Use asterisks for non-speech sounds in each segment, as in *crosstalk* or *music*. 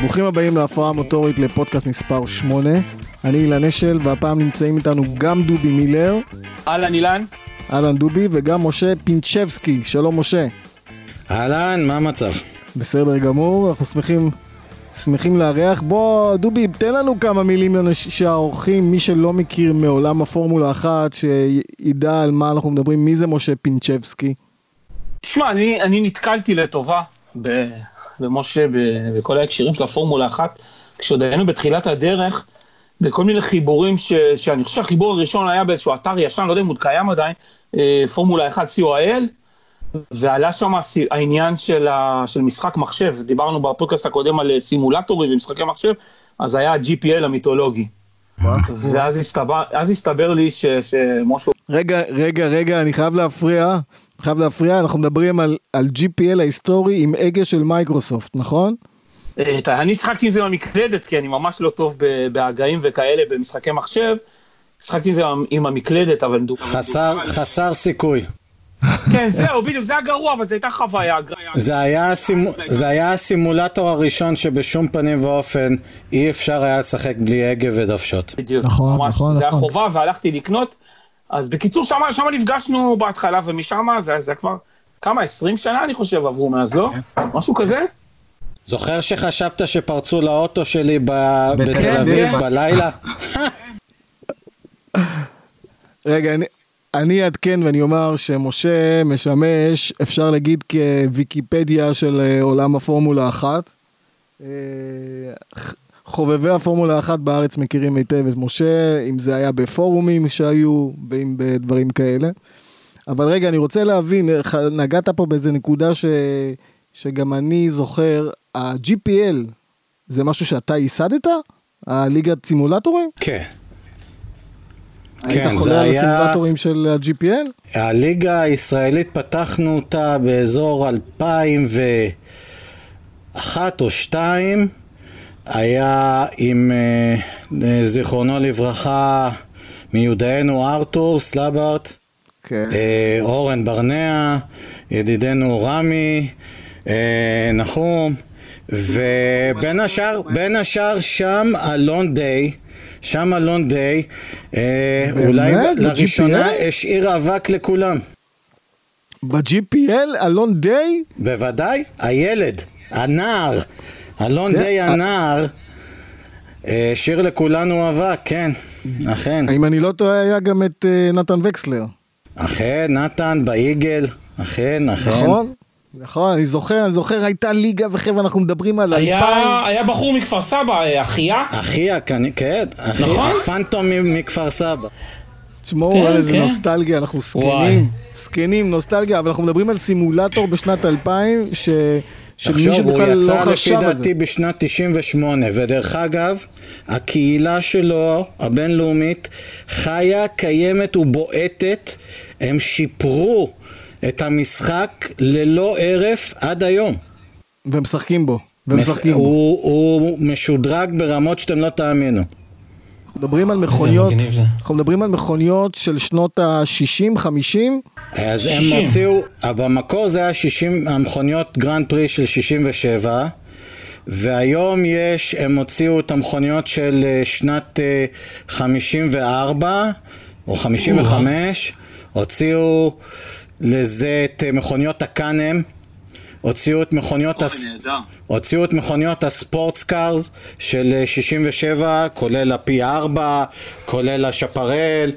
ברוכים הבאים להפרעה מוטורית לפודקאסט מספר 8. אני אילן אשל, והפעם נמצאים איתנו גם דובי מילר, אהלן אילן. אהלן דובי, וגם משה פינצ'בסקי. שלום משה. אהלן, מה המצב? בסדר גמור, אנחנו שמחים, שמחים לארח. בוא, דובי, תן לנו כמה מילים שהאורחים, מי שלא מכיר מעולם הפורמולה אחת, שידע על מה אנחנו מדברים, מי זה משה פינצ'בסקי? תשמע, אני, אני נתקלתי לטובה ב- במשה ב- בכל ההקשרים של הפורמולה אחת, כשעוד היינו בתחילת הדרך, בכל מיני חיבורים ש, שאני חושב שהחיבור הראשון היה באיזשהו אתר ישן, לא יודע אם הוא קיים עדיין, אה, פורמולה 1 co.il, ועלה שם העניין של, ה, של משחק מחשב, דיברנו בפודקאסט הקודם על אה, סימולטורים ומשחקי מחשב, אז היה ה-GPL המיתולוגי. ואז הסתבר, אז הסתבר לי ש, שמשה רגע, רגע, רגע, אני חייב להפריע. חייב להפריע, אנחנו מדברים על, על GPL ההיסטורי עם הגה של מייקרוסופט, נכון? אה, אני שחקתי עם זה במקלדת, כי אני ממש לא טוב ב- בהגאים וכאלה במשחקי מחשב. שחקתי עם זה עם המקלדת, אבל... חסר, חסר סיכוי. כן, זהו, בדיוק, זה היה גרוע, אבל זו הייתה חוויה. זה היה, היה הסימולטור הראשון שבשום פנים ואופן אי אפשר היה לשחק בלי הגה ודוושות. בדיוק, נכון, ממש, נכון, זה היה נכון. חובה, והלכתי לקנות. אז בקיצור, שם נפגשנו בהתחלה, ומשם זה זה כבר כמה, 20 שנה אני חושב עברו מאז, לא? משהו כזה? זוכר שחשבת שפרצו לאוטו שלי ב, בתל אביב כן. בלילה? רגע, אני, אני אעדכן ואני אומר שמשה משמש, אפשר להגיד כוויקיפדיה של אה, עולם הפורמולה אחת. חובבי הפורמולה אחת בארץ מכירים היטב את משה, אם זה היה בפורומים שהיו, ואם בדברים כאלה. אבל רגע, אני רוצה להבין, נגעת פה באיזה נקודה ש, שגם אני זוכר, ה-GPL זה משהו שאתה ייסדת? הליגת סימולטורים? כן. היית כן, חולה על היה- הסימולטורים של ה-GPL? הליגה הישראלית פתחנו אותה באזור 2001 או 2 היה עם אה, אה, זיכרונו לברכה מיודענו ארתור סלאברט, כן. אה, אורן ברנע, ידידנו רמי, נחום, ובין השאר, בין השאר שם אלון דיי, שם אלון דיי, אולי? לראשונה? השאיר אבק לכולם. ב-GPL, אלון דיי? בוודאי, הילד, הנער, אלון כן, דיי ה- הנער, אה, השאיר לכולנו אבק, כן, אכן. אם אני לא טועה, היה גם את אה, נתן וקסלר, אכן, נתן באיגל, אכן, אכן. נכון? נכון, אני זוכר, אני זוכר, הייתה ליגה וחבר'ה, אנחנו מדברים על אלפיים. היה, היה בחור מכפר סבא, אה, אחיה. אחיה, כן, אחי, נכון? הפנטום מ- מכפר סבא. תשמעו כן, על איזה כן. נוסטלגיה, אנחנו. זקנים, זקנים, נוסטלגיה, אבל אנחנו מדברים על סימולטור בשנת 2000, ש... שמישהו תחשוב, הוא בכלל לא יצא לפי חשב על זה. דעתי בשנת 98, ודרך אגב, הקהילה שלו, הבינלאומית, חיה, קיימת ובועטת, הם שיפרו את המשחק ללא הרף עד היום. ומשחקים בו, ומשחקים בו. הוא, הוא משודרג ברמות שאתם לא תאמינו. מדברים על מכוניות. אנחנו מדברים על מכוניות של שנות ה-60, 50, אז הם 60. הוציאו, במקור זה היה 60, המכוניות גרנד פרי של 67, והיום יש, הם הוציאו את המכוניות של אה, שנת אה, 54 או 55, הוציאו לזה את אה, מכוניות ה Can-Am, הוציאו את מכוניות, הס... הוציאו את מכוניות הספורטס קארס של אה, 67, כולל הפי 4, כולל השפרל,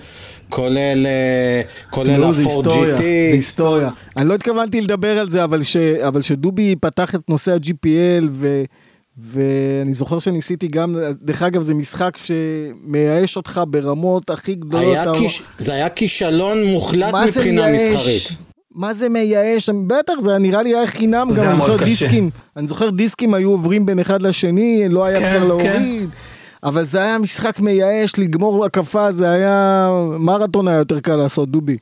כולל, אה, כולל היסטוריה, GT. זה היסטוריה. אני לא התכוונתי לדבר על זה, אבל, ש, אבל שדובי פתח את נושא ה-GPL, ו, ואני זוכר שניסיתי גם, דרך אגב, זה משחק שמייאש אותך ברמות הכי גדולות. היה אתה- כיש... זה היה כישלון מוחלט מבחינה מייאש? מסחרית. מה זה מייאש? בטח, זה נראה לי היה חינם גם, אני זוכר קשה. דיסקים, אני זוכר דיסקים היו עוברים בין אחד לשני, לא היה כן, אפשר כן. להוריד. אבל זה היה משחק מייאש, לגמור הקפה, זה היה מרתון היה יותר קל לעשות, דובי.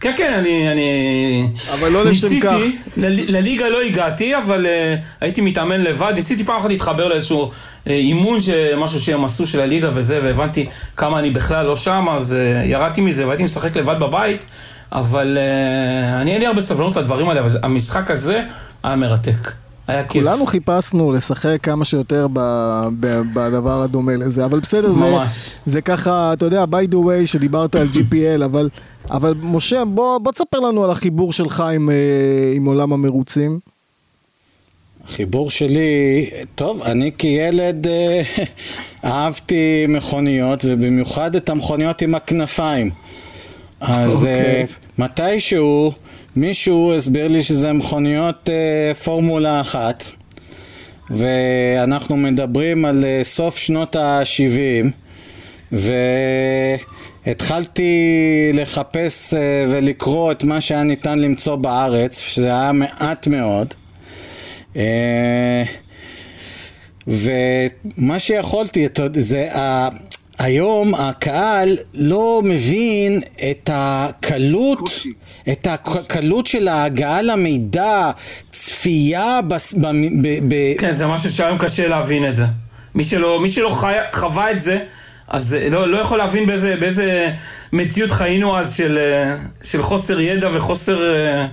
כן, כן, אני... אני... אבל לא לשם כך. ניסיתי, ל- לליגה לא הגעתי, אבל uh, הייתי מתאמן לבד. ניסיתי פעם אחת להתחבר לאיזשהו uh, אימון, ש... משהו שהם עשו של הליגה וזה, והבנתי כמה אני בכלל לא שם, אז uh, ירדתי מזה והייתי משחק לבד בבית. אבל uh, אני אין לי הרבה סבלנות לדברים האלה, אבל המשחק הזה היה מרתק. היה כיף. כולנו חיפשנו לשחק כמה שיותר ב, ב, בדבר הדומה לזה, אבל בסדר, זה, ממש. זה ככה, אתה יודע, by the way, שדיברת על GPL, אבל, אבל משה, בוא, בוא תספר לנו על החיבור שלך עם, אה, עם עולם המרוצים. החיבור שלי, טוב, אני כילד אה, *laughs* אהבתי מכוניות, ובמיוחד את המכוניות עם הכנפיים. אז אוקיי. אה, מתישהו מישהו הסביר לי שזה מכוניות אה, פורמולה אחת, ואנחנו מדברים על אה, סוף שנות ה-70, והתחלתי לחפש אה, ולקרוא את מה שהיה ניתן למצוא בארץ, שזה היה מעט מאוד. אה, ומה שיכולתי, זה ה... היום הקהל לא מבין את הקלות, את הקלות של ההגעה למידע, צפייה בס... ב... ב... ב... כן, זה משהו שהיום קשה להבין את זה. מי שלא, מי שלא חי, חווה את זה, אז אה, לא, לא יכול להבין באיזה, באיזה מציאות חיינו אז של, אה, של חוסר ידע וחוסר אה,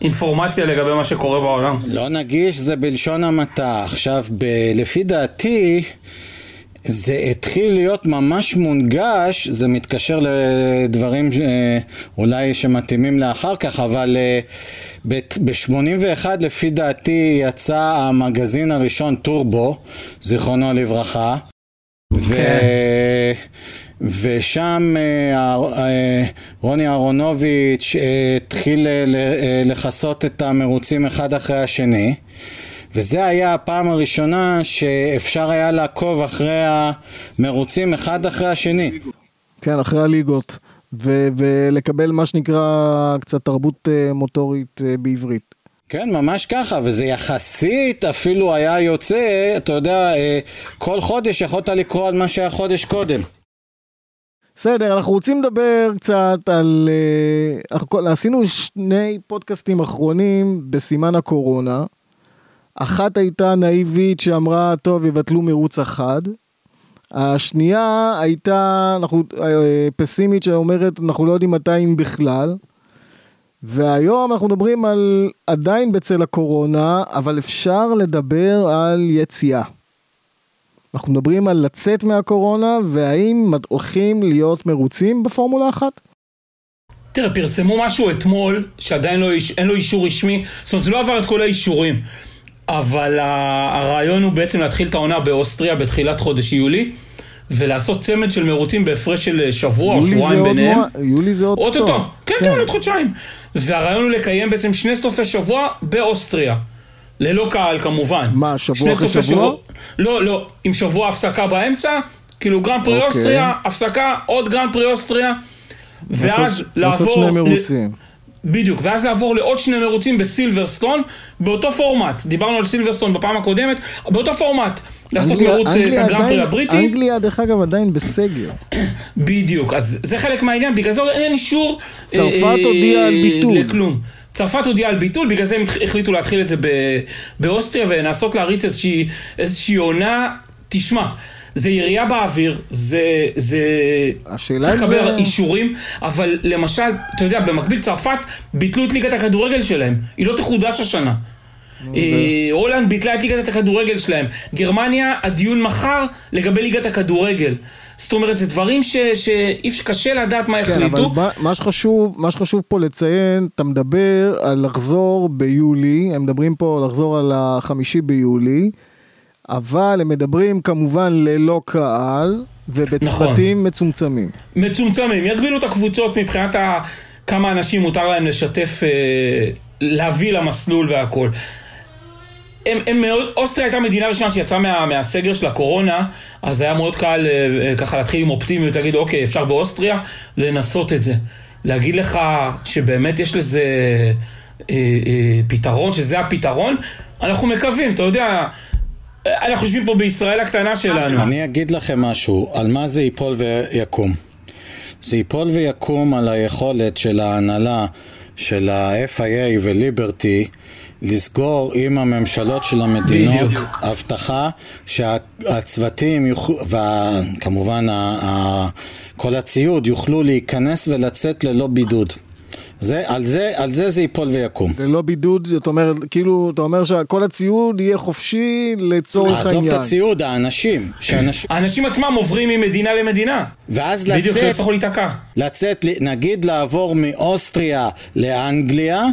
אינפורמציה לגבי מה שקורה בעולם. לא נגיש זה בלשון המעטה. עכשיו, ב... לפי דעתי, זה התחיל להיות ממש מונגש, זה מתקשר לדברים אה, אולי שמתאימים לאחר כך, אבל אה, ב-81 לפי דעתי יצא המגזין הראשון טורבו, זיכרונו לברכה. ו... ושם אה, רוני אהרונוביץ' אה, התחיל לכסות את המרוצים אחד אחרי השני וזה היה הפעם הראשונה שאפשר היה לעקוב אחרי המרוצים אחד אחרי השני. כן, אחרי הליגות, ו- ולקבל מה שנקרא קצת תרבות אה, מוטורית אה, בעברית. כן, ממש ככה, וזה יחסית אפילו היה יוצא, אתה יודע, אה, כל חודש יכולת לקרוא על מה שהיה חודש קודם. בסדר, אנחנו רוצים לדבר קצת על... עשינו שני פודקאסטים אחרונים בסימן הקורונה. אחת הייתה נאיבית שאמרה, טוב, יבטלו מרוץ אחד. השנייה הייתה אנחנו, אה, פסימית שאומרת, אנחנו לא יודעים מתי אם בכלל. והיום אנחנו מדברים על עדיין בצל הקורונה, אבל אפשר לדבר על יציאה. אנחנו מדברים על לצאת מהקורונה, והאם הולכים להיות מרוצים בפורמולה אחת? תראה, פרסמו משהו אתמול, שעדיין לא, אין לו אישור רשמי, זאת אומרת, זה לא עבר את כל האישורים, אבל הרעיון הוא בעצם להתחיל את העונה באוסטריה בתחילת חודש יולי, ולעשות צמד של מרוצים בהפרש של שבוע או שבועיים ביניהם. יולי זה עוד אוטוטו, כן, כן, עוד חודשיים. והרעיון הוא לקיים בעצם שני סופי שבוע באוסטריה. ללא קהל כמובן. מה, שבוע אחרי סופי שבוע? לא, לא, עם שבוע הפסקה באמצע, כאילו גרנד פרי אוקיי. אוסטריה, הפסקה, עוד גרנד פרי אוסטריה, ואז לעשות- לעשות לעבור... שני ל- מרוצים. בדיוק, ואז לעבור לעוד שני מרוצים בסילברסטון, באותו פורמט. דיברנו על סילברסטון בפעם הקודמת, באותו פורמט. לעשות אנגליה- מרוץ אה, את אנגליה הגרנד פרי עדיין- הבריטי. אנגליה, דרך אגב, עדיין בסגר. *coughs* בדיוק, אז זה חלק מהעניין, בגלל זה אין אישור... צרפת אה, הודיעה על ביטול. לכלום. צרפת הודיעה על ביטול, בגלל זה הם החליטו להתחיל את זה באוסטריה ולנסות להריץ איזושהי, איזושהי עונה. תשמע, זה ירייה באוויר, זה... זה... השאלה צריך לקבל זה- אישורים, אבל למשל, אתה יודע, במקביל צרפת ביטלו את ליגת הכדורגל שלהם, היא לא תחודש השנה. אה, הולנד ביטלה את ליגת הכדורגל שלהם. גרמניה, הדיון מחר לגבי ליגת הכדורגל. זאת אומרת, זה דברים שאי אפשר, קשה לדעת מה כן, אבל יחליטו. מה- מה שחשוב, מה שחשוב פה לציין, אתה מדבר על לחזור ביולי, הם מדברים פה לחזור על החמישי ביולי, אבל הם מדברים כמובן ללא קהל ובצוותים מצומצמים. מצומצמים, יגבילו את הקבוצות מבחינת ה... כמה אנשים מותר להם לשתף, אה, להביא למסלול והכל. הם, הם מאוד, אוסטריה הייתה מדינה ראשונה שיצאה מה, מהסגר של הקורונה, אז היה מאוד קל אה, אה, ככה להתחיל עם אופטימיות, להגיד אוקיי, אפשר באוסטריה לנסות את זה. להגיד לך שבאמת יש לזה אה, אה, פתרון, שזה הפתרון, אנחנו מקווים, אתה יודע, אנחנו יושבים פה בישראל הקטנה שלנו. אני אגיד לכם משהו, על מה זה ייפול ויקום. זה ייפול ויקום על היכולת של ההנהלה של ה-FIA וליברטי לסגור עם הממשלות של המדינות בדיוק. הבטחה שהצוותים יוכלו, וכמובן כל הציוד יוכלו להיכנס ולצאת ללא בידוד. זה, על, זה, על זה זה ייפול ויקום. ללא בידוד, זאת אומרת, כאילו, אתה אומר שכל הציוד יהיה חופשי לצורך העניין. עזוב את הציוד, האנשים. שאנשים... האנשים עצמם עוברים ממדינה למדינה. ואז בדיוק, לא לצאת, יצטרכו להיתקע. לצאת, נגיד לעבור מאוסטריה לאנגליה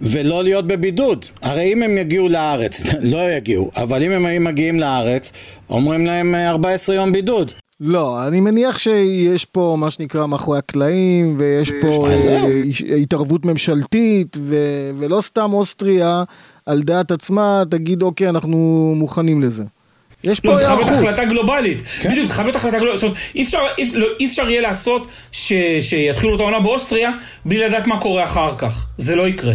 ולא להיות בבידוד. הרי אם הם יגיעו לארץ, *laughs* לא יגיעו, אבל אם הם היו מגיעים לארץ, אומרים להם אה, 14 יום בידוד. לא, אני מניח שיש פה מה שנקרא מאחורי הקלעים, ויש פה אז זהו. אה, התערבות ממשלתית, ו- ולא סתם אוסטריה על דעת עצמה תגיד אוקיי אנחנו מוכנים לזה. יש פה לא, זה חייב להיות היערכות. החלטה גלובלית. כן. בדיוק, זה חייב להיות החלטה גלובלית. זאת אומרת, אי אפשר, אי, לא, אי אפשר יהיה לעשות ש, שיתחילו את העונה באוסטריה בלי לדעת מה קורה אחר כך. זה לא יקרה.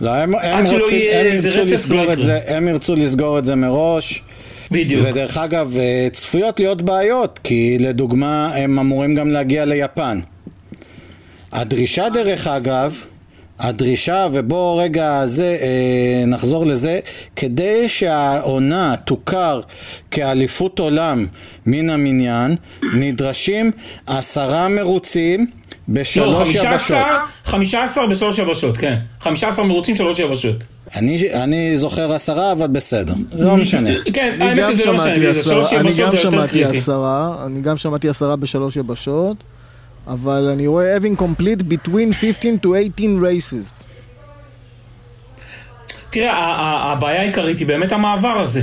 לא, הם, הם, רוצים, יהיה הם, ירצו רצף, לסגור לא את. זה, הם ירצו לסגור את זה מראש. בדיוק. ודרך אגב, אה, צפויות להיות בעיות, כי לדוגמה הם אמורים גם להגיע ליפן. הדרישה דרך אגב, הדרישה, ובוא רגע זה, אה, נחזור לזה, כדי שהעונה תוכר כאליפות עולם מן המניין, נדרשים עשרה מרוצים לא, בשלוש 15, יבשות. 15 בשלוש יבשות, כן. 15 מרוצים, שלוש יבשות. אני, אני זוכר עשרה, אבל בסדר, לא משנה. כן, אני האמת גם שזה לא משנה, זה שלוש יבשות גם זה יותר שמעתי קריטי. עשרה, אני גם שמעתי עשרה בשלוש יבשות, אבל אני רואה having complete between 15 to 18 races. תראה, הבעיה העיקרית היא באמת המעבר הזה.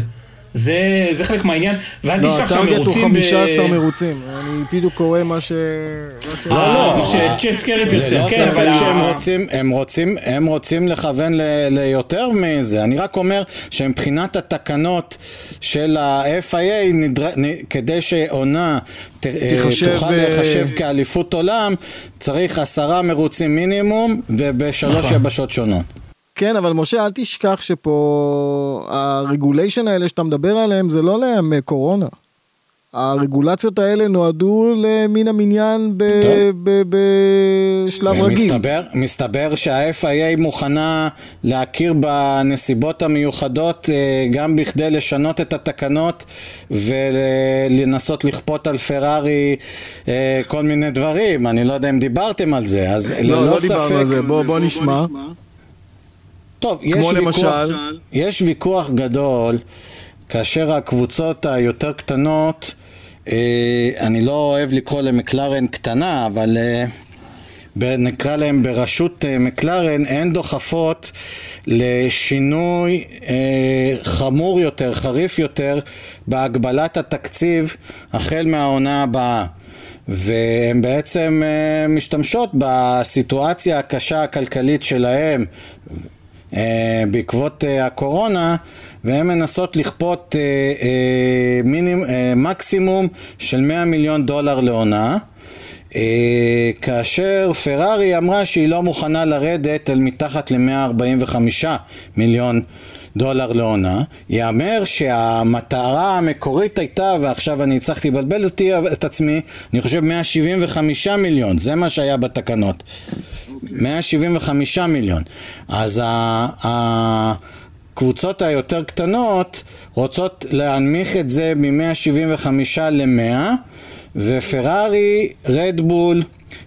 זה, זה חלק מהעניין, ואל לא, תשכח הטארגט הוא שהמרוצים... 15 מרוצים, אני בדיוק קורא מה ש... ש- לא, לא, מה שצ'ס קרי פרסם, ללא כן, ספק אבל... שהם רוצים, הם רוצים, הם רוצים לכוון ל, ליותר מזה. אני רק אומר שמבחינת התקנות של ה-FIA, נדר... נ- כדי שעונה ת... תיחשב, תוכל אה, להיחשב כאליפות עולם, צריך עשרה מרוצים מינימום ובשלוש נכון. יבשות שונות. כן, אבל משה, אל תשכח שפה הרגוליישן האלה שאתה מדבר עליהם זה לא לימי קורונה. הרגולציות האלה נועדו למין המניין ב- טוב. ב- בשלב רגיל. מסתבר, מסתבר שה-FIA מוכנה להכיר בנסיבות המיוחדות אה, גם בכדי לשנות את התקנות ולנסות לכפות על פרארי אה, כל מיני דברים. אני לא יודע אם דיברתם על זה, אז לא, ללא לא ספק... דיברנו על זה, בוא בוא נשמע. טוב, יש כמו ויכוח, למשל? יש ויכוח גדול כאשר הקבוצות היותר קטנות, אה, אני לא אוהב לקרוא למקלרן קטנה, אבל אה, ב- נקרא להם בראשות אה, מקלרן, הן דוחפות לשינוי אה, חמור יותר, חריף יותר, בהגבלת התקציב החל מהעונה הבאה. והן בעצם אה, משתמשות בסיטואציה הקשה הכלכלית שלהם בעקבות אה, הקורונה והן מנסות לכפות אה, אה, מינימ, אה, מקסימום של 100 מיליון דולר לעונה אה, כאשר פרארי אמרה שהיא לא מוכנה לרדת אל מתחת ל-145 מיליון דולר לעונה. ייאמר שהמטרה המקורית הייתה, ועכשיו אני הצלחתי לבלבל אותי את עצמי, אני חושב 175 מיליון, זה מה שהיה בתקנות. 175 מיליון. אז הקבוצות היותר קטנות רוצות להנמיך את זה מ-175 ל-100 ופרארי, רדבול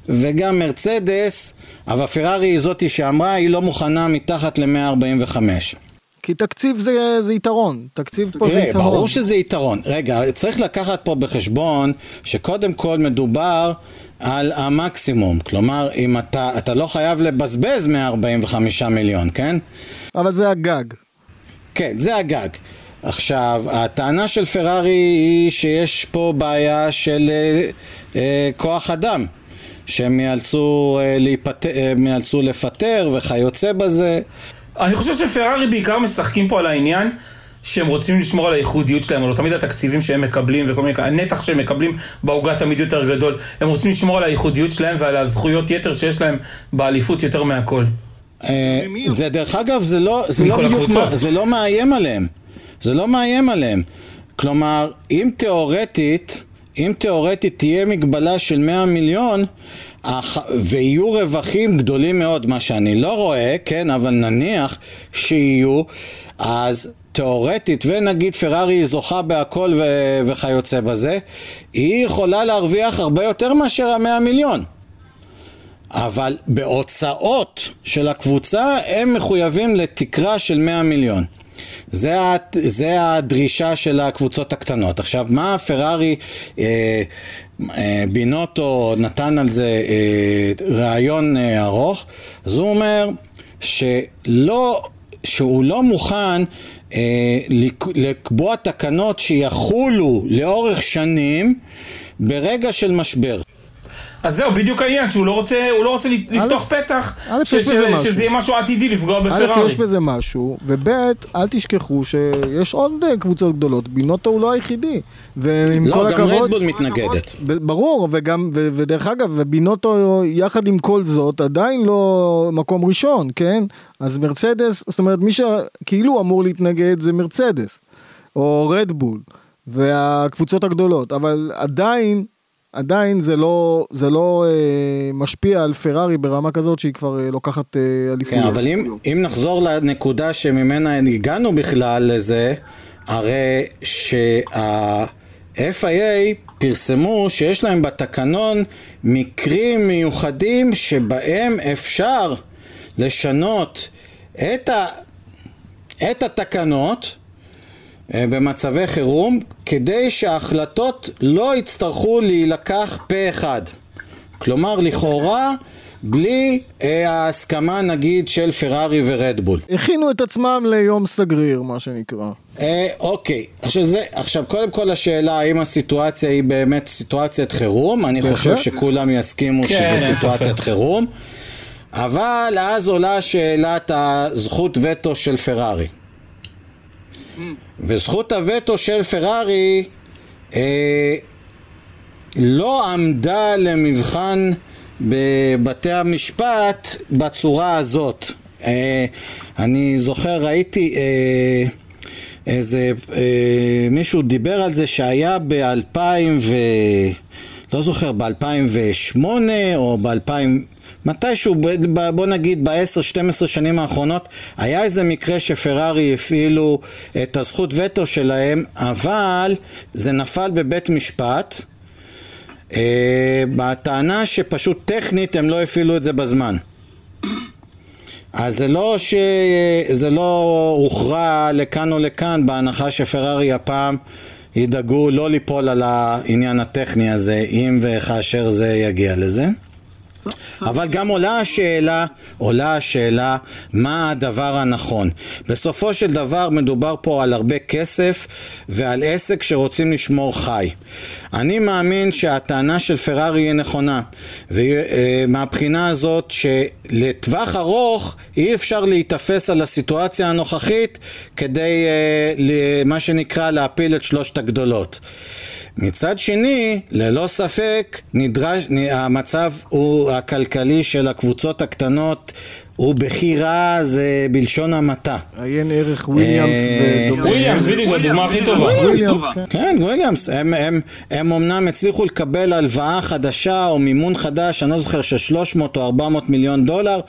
וגם מרצדס, אבל פרארי היא זאתי שאמרה היא לא מוכנה מתחת ל-145. כי תקציב זה, זה יתרון, תקציב פה זה יתרון. ברור שזה יתרון. רגע, צריך לקחת פה בחשבון שקודם כל מדובר על המקסימום. כלומר, אם אתה, אתה לא חייב לבזבז 145 מיליון, כן? אבל זה הגג. כן, זה הגג. עכשיו, הטענה של פרארי היא שיש פה בעיה של אה, אה, כוח אדם, שהם יאלצו, אה, להיפט... אה, הם יאלצו לפטר וכיוצא בזה. אני חושב שפרארי בעיקר משחקים פה על העניין שהם רוצים לשמור על הייחודיות שלהם, או תמיד התקציבים שהם מקבלים וכל מיני, הנתח שהם מקבלים בעוגה תמיד יותר גדול. הם רוצים לשמור על הייחודיות שלהם ועל הזכויות יתר שיש להם באליפות יותר מהכל. אה, זה דרך אגב, זה לא, זה לא בדיוק, זה לא מאיים עליהם. זה לא מאיים עליהם. כלומר, אם תיאורטית, אם תיאורטית תהיה מגבלה של 100 מיליון, הח- ויהיו רווחים גדולים מאוד, מה שאני לא רואה, כן, אבל נניח שיהיו, אז תיאורטית, ונגיד פרארי זוכה בהכל ו- וכיוצא בזה, היא יכולה להרוויח הרבה יותר מאשר המאה מיליון. אבל בהוצאות של הקבוצה הם מחויבים לתקרה של 100 מיליון. זה, זה הדרישה של הקבוצות הקטנות. עכשיו, מה פרארי, אה, אה, בינוטו נתן על זה אה, ראיון אה, ארוך, אז הוא אומר שלא, שהוא לא מוכן אה, לקבוע תקנות שיחולו לאורך שנים ברגע של משבר. אז זהו, בדיוק העניין, שהוא לא רוצה, הוא לא רוצה לפתוח פתח, שזה יהיה משהו עתידי לפגוע בפרארי. א', יש בזה משהו, וב', אל תשכחו שיש עוד אה, קבוצות גדולות, בינוטו הוא לא היחידי. ועם לא, כל גם הכבוד... רדבול מתנגדת. ברור, וגם, ודרך אגב, ובינוטו יחד עם כל זאת עדיין לא מקום ראשון, כן? אז מרצדס, זאת אומרת, מי שכאילו אמור להתנגד זה מרצדס, או רדבול, והקבוצות הגדולות, אבל עדיין... עדיין זה לא, זה לא אה, משפיע על פרארי ברמה כזאת שהיא כבר אה, לוקחת אה, אליפויות. כן, אבל אם, אם נחזור לנקודה שממנה הגענו בכלל לזה, הרי שה-FIA פרסמו שיש להם בתקנון מקרים מיוחדים שבהם אפשר לשנות את, ה, את התקנות במצבי חירום כדי שההחלטות לא יצטרכו להילקח פה אחד. כלומר, לכאורה, בלי אה, ההסכמה נגיד של פרארי ורדבול. הכינו את עצמם ליום סגריר, מה שנקרא. אה, אוקיי, עכשיו, זה, עכשיו קודם כל השאלה האם הסיטואציה היא באמת סיטואציית חירום, אני בהחלט? חושב שכולם יסכימו כן, שזה סיטואציית חירום, אבל אז עולה שאלת הזכות וטו של פרארי. וזכות הווטו של פרארי אה, לא עמדה למבחן בבתי המשפט בצורה הזאת. אה, אני זוכר, ראיתי אה, איזה, אה, מישהו דיבר על זה שהיה ב-2000 ו... לא זוכר, ב-2008 או ב-2000... מתישהו, בוא נגיד ב-10-12 שנים האחרונות, היה איזה מקרה שפרארי הפעילו את הזכות וטו שלהם, אבל זה נפל בבית משפט, אה, בטענה שפשוט טכנית הם לא הפעילו את זה בזמן. אז זה לא שזה לא הוכרע לכאן או לכאן, בהנחה שפרארי הפעם ידאגו לא ליפול על העניין הטכני הזה, אם וכאשר זה יגיע לזה. אבל גם עולה השאלה, עולה השאלה מה הדבר הנכון. בסופו של דבר מדובר פה על הרבה כסף ועל עסק שרוצים לשמור חי. אני מאמין שהטענה של פרארי היא נכונה, ומהבחינה הזאת שלטווח ארוך אי אפשר להיתפס על הסיטואציה הנוכחית כדי אה, מה שנקרא להפיל את שלושת הגדולות. מצד שני, ללא ספק, נדרש, המצב הוא הכלכלי של הקבוצות הקטנות הוא בכי רע, זה בלשון המעטה. עיין ערך וויליאמס אה, ודומה. וויליאמס, בדיוק, זו הדוגמה הכי טובה. וויליאמס, כן. כן, וויליאמס. הם אמנם הצליחו לקבל הלוואה חדשה או מימון חדש, אני לא זוכר, של 300 או 400 מיליון דולר,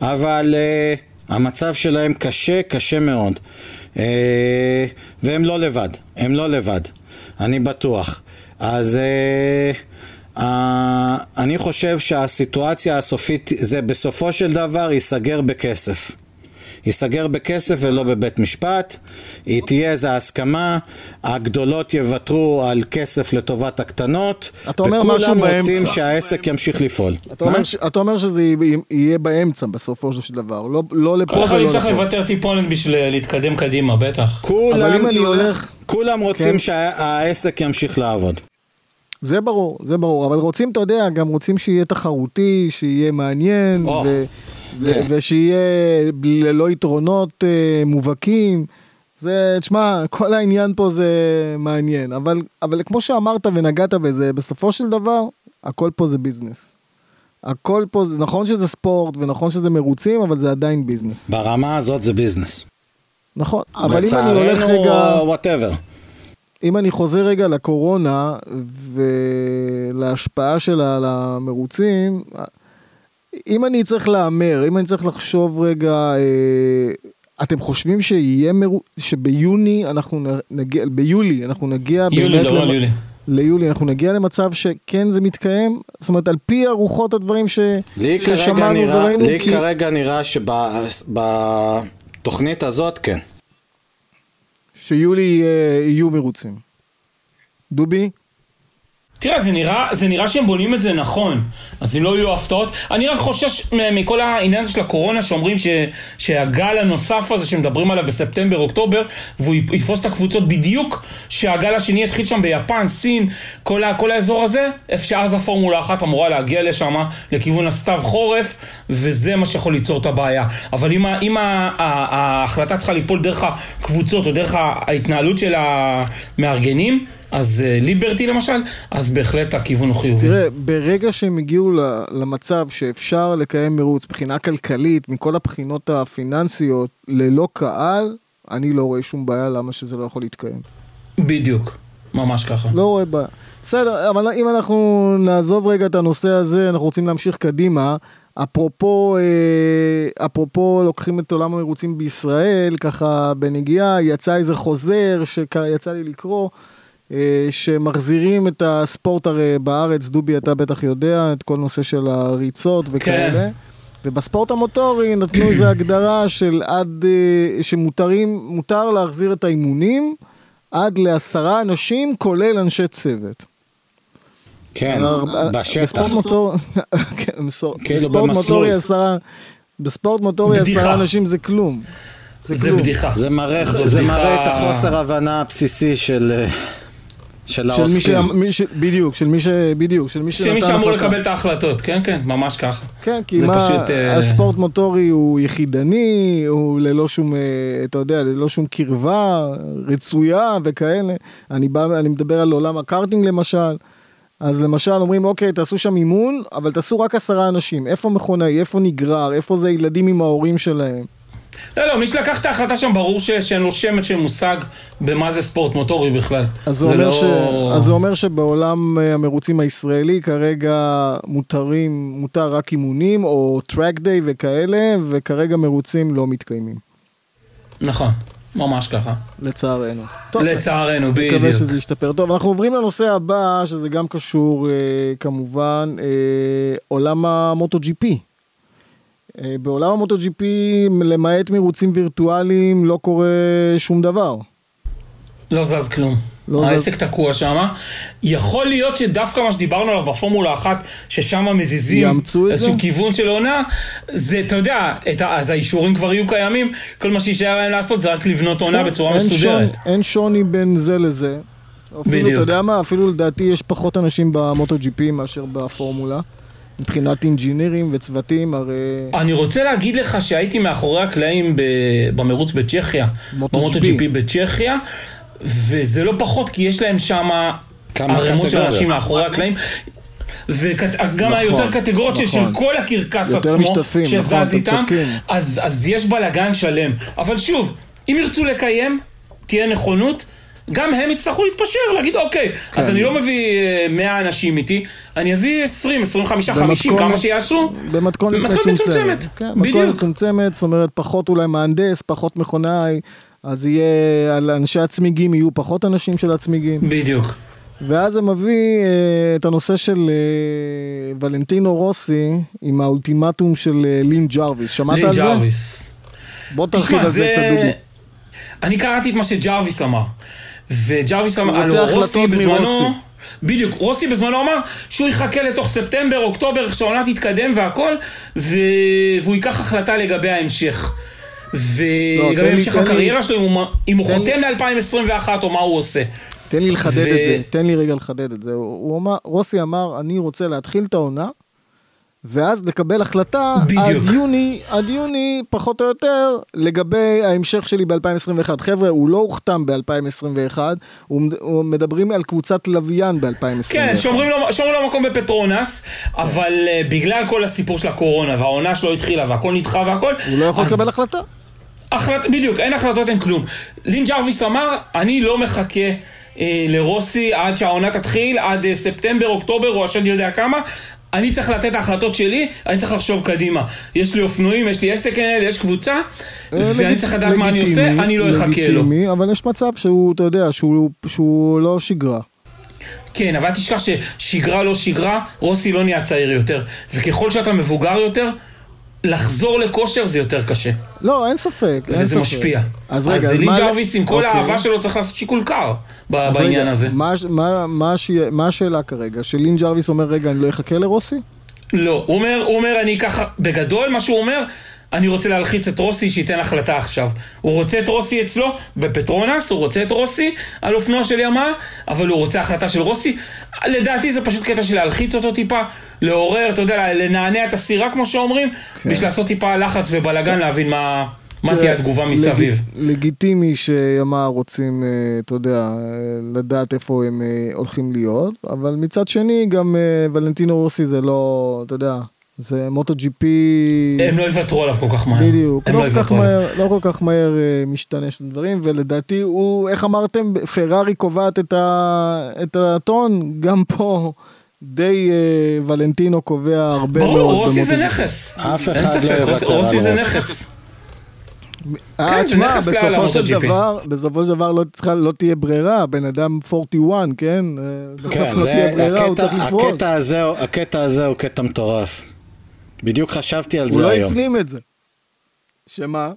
אבל אה, המצב שלהם קשה, קשה מאוד. אה, והם לא לבד, הם לא לבד. אני בטוח. אז uh, uh, אני חושב שהסיטואציה הסופית זה בסופו של דבר ייסגר בכסף. ייסגר בכסף ולא בבית משפט, היא תהיה איזו הסכמה, הגדולות יוותרו על כסף לטובת הקטנות, אתה אומר משהו באמצע. וכולם רוצים שהעסק ימשיך לפעול. אתה אומר, ש... אתה אומר שזה יהיה באמצע בסופו של דבר, לא, לא לפה ולא לפה. כל אחד יצטרך לוותר טיפונת בשביל להתקדם קדימה, בטח. כולם, אבל אם אני הולך... כולם רוצים כן. שהעסק ימשיך לעבוד. זה ברור, זה ברור, אבל רוצים, אתה יודע, גם רוצים שיהיה תחרותי, שיהיה מעניין, oh. ו... כן. ושיהיה ללא יתרונות אה, מובהקים. זה, תשמע, כל העניין פה זה מעניין, אבל, אבל כמו שאמרת ונגעת בזה, בסופו של דבר, הכל פה זה ביזנס. הכל פה, זה נכון שזה ספורט ונכון שזה מרוצים, אבל זה עדיין ביזנס. ברמה הזאת זה ביזנס. נכון, אבל אם אני הולך רגע... whatever. אם אני חוזר רגע לקורונה ולהשפעה שלה על המרוצים, אם אני צריך להמר, אם אני צריך לחשוב רגע, אה, אתם חושבים שיהיה מרו... שביוני אנחנו נגיע, ביולי אנחנו נגיע יולי, באמת... על יולי. ליולי אנחנו נגיע למצב שכן זה מתקיים? זאת אומרת, על פי הרוחות הדברים ש... לי ששמענו נראה, וראינו, לי כי... כרגע נראה שבתוכנית הזאת כן. שיולי אה, יהיו מרוצים. דובי? תראה, זה נראה, זה נראה שהם בונים את זה נכון, אז אם לא יהיו הפתעות, אני רק חושש מכל העניין הזה של הקורונה, שאומרים ש, שהגל הנוסף הזה שמדברים עליו בספטמבר-אוקטובר, והוא יתפוס את הקבוצות בדיוק, שהגל השני יתחיל שם ביפן, סין, כל, ה, כל האזור הזה, איפה שאז הפורמולה אחת אמורה להגיע לשם, לכיוון הסתיו חורף, וזה מה שיכול ליצור את הבעיה. אבל אם, אם ההחלטה צריכה ליפול דרך הקבוצות, או דרך ההתנהלות של המארגנים, אז אה, ליברטי למשל, אז בהחלט הכיוון הוא חיובי. תראה, ברגע שהם הגיעו למצב שאפשר לקיים מרוץ מבחינה כלכלית, מכל הבחינות הפיננסיות, ללא קהל, אני לא רואה שום בעיה למה שזה לא יכול להתקיים. בדיוק, ממש ככה. לא רואה בעיה. בסדר, אבל אם אנחנו נעזוב רגע את הנושא הזה, אנחנו רוצים להמשיך קדימה. אפרופו, אה, אפרופו לוקחים את עולם המרוצים בישראל, ככה בנגיעה, יצא איזה חוזר שיצא לי לקרוא, שמחזירים את הספורט הרי בארץ, דובי אתה בטח יודע, את כל נושא של הריצות וכאלה. כן. ובספורט המוטורי נתנו איזו *coughs* הגדרה של עד, אה, שמותרים, מותר להחזיר את האימונים עד לעשרה אנשים, כולל אנשי צוות. כן, אבל- בשטח. בספורט מוטורי, *laughs* כן, בספורט כאילו בספורט. מוטורי עשרה, בספורט מוטורי. עשרה אנשים זה כלום. זה. בדיחה. זה מראה, זו זה בדיחה- מראה את החוסר הבנה הבסיסי של, של של מי ש... העוסקים. מי ש... בדיוק, של מי ש... בדיוק, של מי שאמור. לקבל את ההחלטות, כן, כן, ממש ככה. כן, כי זה מה, פשוט, אה, הספורט מוטורי הוא יחידני, הוא ללא שום, אה, אתה יודע, ללא שום קרבה רצויה וכאלה. אני בא, אני מדבר על עולם הקארטינג למשל. אז למשל אומרים, אוקיי, תעשו שם אימון, אבל תעשו רק עשרה אנשים. איפה מכונאי, איפה נגרר, איפה זה ילדים עם ההורים שלהם. לא, לא, מי שלקח את ההחלטה שם ברור שאין לו שמץ של מושג במה זה ספורט מוטורי בכלל. אז זה, אומר, לא- ש... אז זה אומר שבעולם אה, המרוצים הישראלי כרגע מותרים, מותר רק אימונים או טרק דיי וכאלה, וכרגע מרוצים לא מתקיימים, נכון, ממש ככה. לצערנו. טוב, לצערנו, מקווה בדיוק. שזה ישתפר. טוב, אנחנו עוברים לנושא הבא, שזה גם קשור אה, כמובן, אה, עולם המוטו ג'י פי. אה, בעולם המוטו פי, למעט מרוצים וירטואליים, לא קורה שום דבר. לא זז כלום. לא זז. העסק תקוע שם. יכול להיות שדווקא מה שדיברנו עליו בפורמולה אחת, ששם מזיזים איזשהו? כיוון של עונה, זה, אתה יודע, את ה, אז האישורים כבר יהיו קיימים, כל מה שיישאר להם לעשות זה רק לבנות עונה כן, בצורה אין מסודרת. שוני, אין שוני בין זה לזה. אפילו, בדיוק. אתה יודע מה, אפילו לדעתי יש פחות אנשים במוטו פי מאשר בפורמולה. מבחינת אינג'ינירים וצוותים, הרי... אני רוצה להגיד לך שהייתי מאחורי הקלעים ב- במרוץ בצ'כיה, מוטו במוטו GP. בצ'כיה, וזה לא פחות כי יש להם שם ערימות של. אנשים מאחורי הקלעים. וגם נכון, היותר קטגוריות נכון. של כל הקרקס עצמו, נכון, שזז אתם איתם. אז אז יש בלאגן שלם. אבל שוב, אם ירצו לקיים, תהיה נכונות. גם הם יצטרכו להתפשר, להגיד אוקיי, אז כן. אני לא מביא אה, 100 אנשים איתי, אני אביא 20, 25, 50, במתכונת- כמה שיעשו. במתכונת במתכונת מצומצמת. מצומצמת. כן, מתכונת. מצומצמת, זאת אומרת, פחות אולי מהנדס, פחות מכונאי, אז יהיה, על אנשי הצמיגים יהיו פחות אנשים של הצמיגים. בדיוק. ואז זה מביא אה, את הנושא של אה, ולנטינו רוסי עם האולטימטום של אה, לין ג'רוויס. שמעת לין על זה? ג'רוויס. בוא תרחיב על זה קצת דובי. אני קראתי את מה שג'רוויס אמר. וג'רוויס אמר, הלו, רוסי בזמנו... בדיוק, רוסי בזמנו אמר שהוא יחכה לתוך ספטמבר, אוקטובר, איך שהעונה תתקדם והכל, ו... והוא ייקח החלטה לגבי ההמשך. לא, ולגבי לי- המשך תן לי- הקריירה שלו, אם הוא- אם הוא חותם ל-2021 או מה הוא עושה. תן לי לחדד ו- את זה, תן לי רגע לחדד את זה. הוא הוא אמר, רוסי אמר, אני רוצה להתחיל את העונה, ואז לקבל החלטה בדיוק. עד יוני, עד יוני, פחות או יותר, לגבי ההמשך שלי ב-2021. חבר'ה, הוא לא הוחתם ב-2021, הוא, הוא מדברים על קבוצת לוויין ב-2021. כן, שומרים לו, שומרים לו מקום בפטרונס, אבל uh, בגלל כל הסיפור של הקורונה, והעונה שלו התחילה, והכל נדחה והכל, הוא לא יכול אז לקבל החלטה. החלט... בדיוק, אין החלטות, אין כלום. לין ג'רוויס אמר, אני לא מחכה אה, לרוסי עד שהעונה תתחיל, עד אה, ספטמבר, אוקטובר, או השד יודע כמה. אני צריך לתת את ההחלטות שלי, אני צריך לחשוב קדימה. יש לי אופנועים, יש לי עסק לנהל, יש קבוצה, ואני לגיט- צריך לדעת מה אני עושה, אני לא אחכה לו. לגיטימי, אבל יש מצב שהוא, אתה יודע, שהוא לא שגרה. כן, אבל אל תשכח ששגרה לא שגרה, רוסי לא נהיה צעיר יותר. וככל שאתה מבוגר יותר, לחזור לכושר זה יותר קשה. לא, אין ספק, אין וזה ספק. משפיע. אז רגע, אז לין מה- ג'רוויס עם כל אוקיי. האהבה שלו צריך לעשות שיקול קר אז בעניין רגע, הזה. מה, מה, מה, הש... מה השאלה כרגע? שלין ג'רוויס אומר, רגע, אני לא אחכה לרוסי? לא, הוא אומר, הוא אומר, אני ככה, בגדול מה שהוא אומר, אני רוצה להלחיץ את רוסי שייתן החלטה עכשיו. הוא רוצה את רוסי אצלו בפטרונס, הוא רוצה את רוסי על אופנוע של ימה, אבל הוא רוצה החלטה של רוסי. לדעתי זה פשוט קטע של להלחיץ אותו טיפה, לעורר, אתה יודע, לנענע את הסירה כמו שאומרים, בשביל לעשות טיפה לחץ ובלאגן להבין מה, מה תהיה התגובה מסביב. לג... לגיטימי שימה רוצים, אה, אתה יודע, אה, לדעת איפה הם אה, הולכים להיות, אבל מצד שני, גם ולנטינו רוסי זה לא, אתה יודע, זה מוטו ג'י פי... הם לא יוותרו עליו כל כך מהר. בדיוק, לא לא כל כך. מהר, לא כל כך מהר אה, משתנה של דברים, ולדעתי הוא, איך אמרתם, פרארי קובעת את, ה, את הטון, גם פה די אה, ולנטינו קובע הרבה מאוד. ברור, רוסי זה. נכס. אף אין אחד לא ספק, יוותר רוסי- רוסי זה. נכס. אה, כן, זה תשמע, בסופו של. דבר, בסופו של דבר לא צריכה, לא תהיה ברירה, בן אדם 41, כן? אה, בסוף כן, לא זה תהיה ברירה, הוא צריך הוא- הקטע הזה הוא קטע מטורף. בדיוק חשבתי על הוא זה לא היום. הפנים את זה. שמה?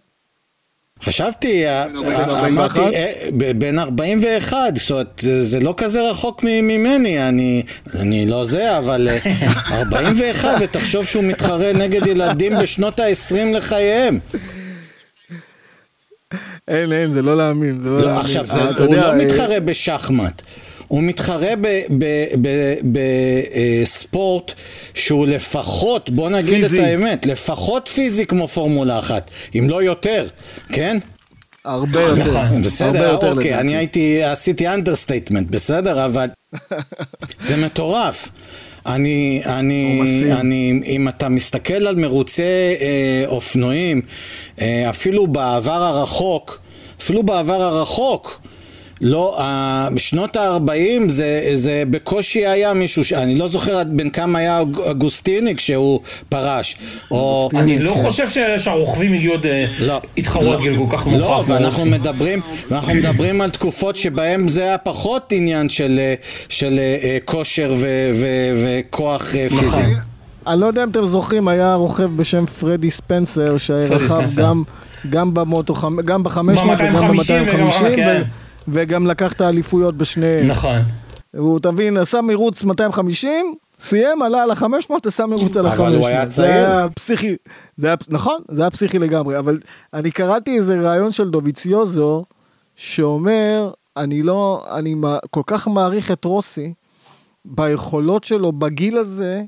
חשבתי, אה, אה, 41? אמרתי, אה, ב- בן 41, זאת אומרת, זה- לא כזה רחוק מ- ממני, אני אני לא זה, אבל אה, *laughs* 41, ותחשוב שהוא מתחרה נגד ילדים בשנות ה-20 לחייהם. אין, אין, זה לא להאמין, זה לא לא, להאמין. עכשיו, זה- הוא לא מתחרה בשחמט. הוא מתחרה בספורט שהוא לפחות, בוא נגיד פיזי. את האמת, לפחות פיזי כמו פורמולה אחת, אם לא יותר, כן? הרבה יותר. נכון, הרבה בסדר, יותר אוקיי, לדעתי. אני הייתי, עשיתי understatement, בסדר, אבל *laughs* זה מטורף. אני, אני. אני, אם אתה מסתכל על מרוצי אה, אופנועים, אה, אפילו בעבר הרחוק, אפילו בעבר הרחוק, לא, בשנות ה-40 זה, זה בקושי היה מישהו, ש... אני לא זוכר עד בן כמה היה אג- אגוסטיני כשהוא פרש. או... אני לא חושב ש- שהרוכבים הגיעו עוד... אה, לא. התחרו עד גיל כל כך לא, מאוחר כמו ואנחנו. מדברים, ואנחנו מדברים על תקופות שבהם זה היה פחות עניין של, אה, של אה, אה, כושר ו- ו- וכוח נכון. פיזי. אני לא יודע אם אתם זוכרים, היה רוכב בשם פרדי ספנסר, שרכב. גם, גם במוטו, גם ב-500 וגם ב-250 וגם ב-250, אחר. וגם לקח את האליפויות בשניהם. נכון. הוא, אתה מבין, עשה מרוץ 250, סיים, עלה על ה-500, עשה מרוץ על ה-500. אבל הוא היה זה צעיר. היה פסיכי, זה היה, נכון, זה היה פסיכי לגמרי, אבל אני קראתי איזה ראיון של דוביציוזו, שאומר, אני לא, אני כל כך מעריך את רוסי, ביכולות שלו בגיל הזה,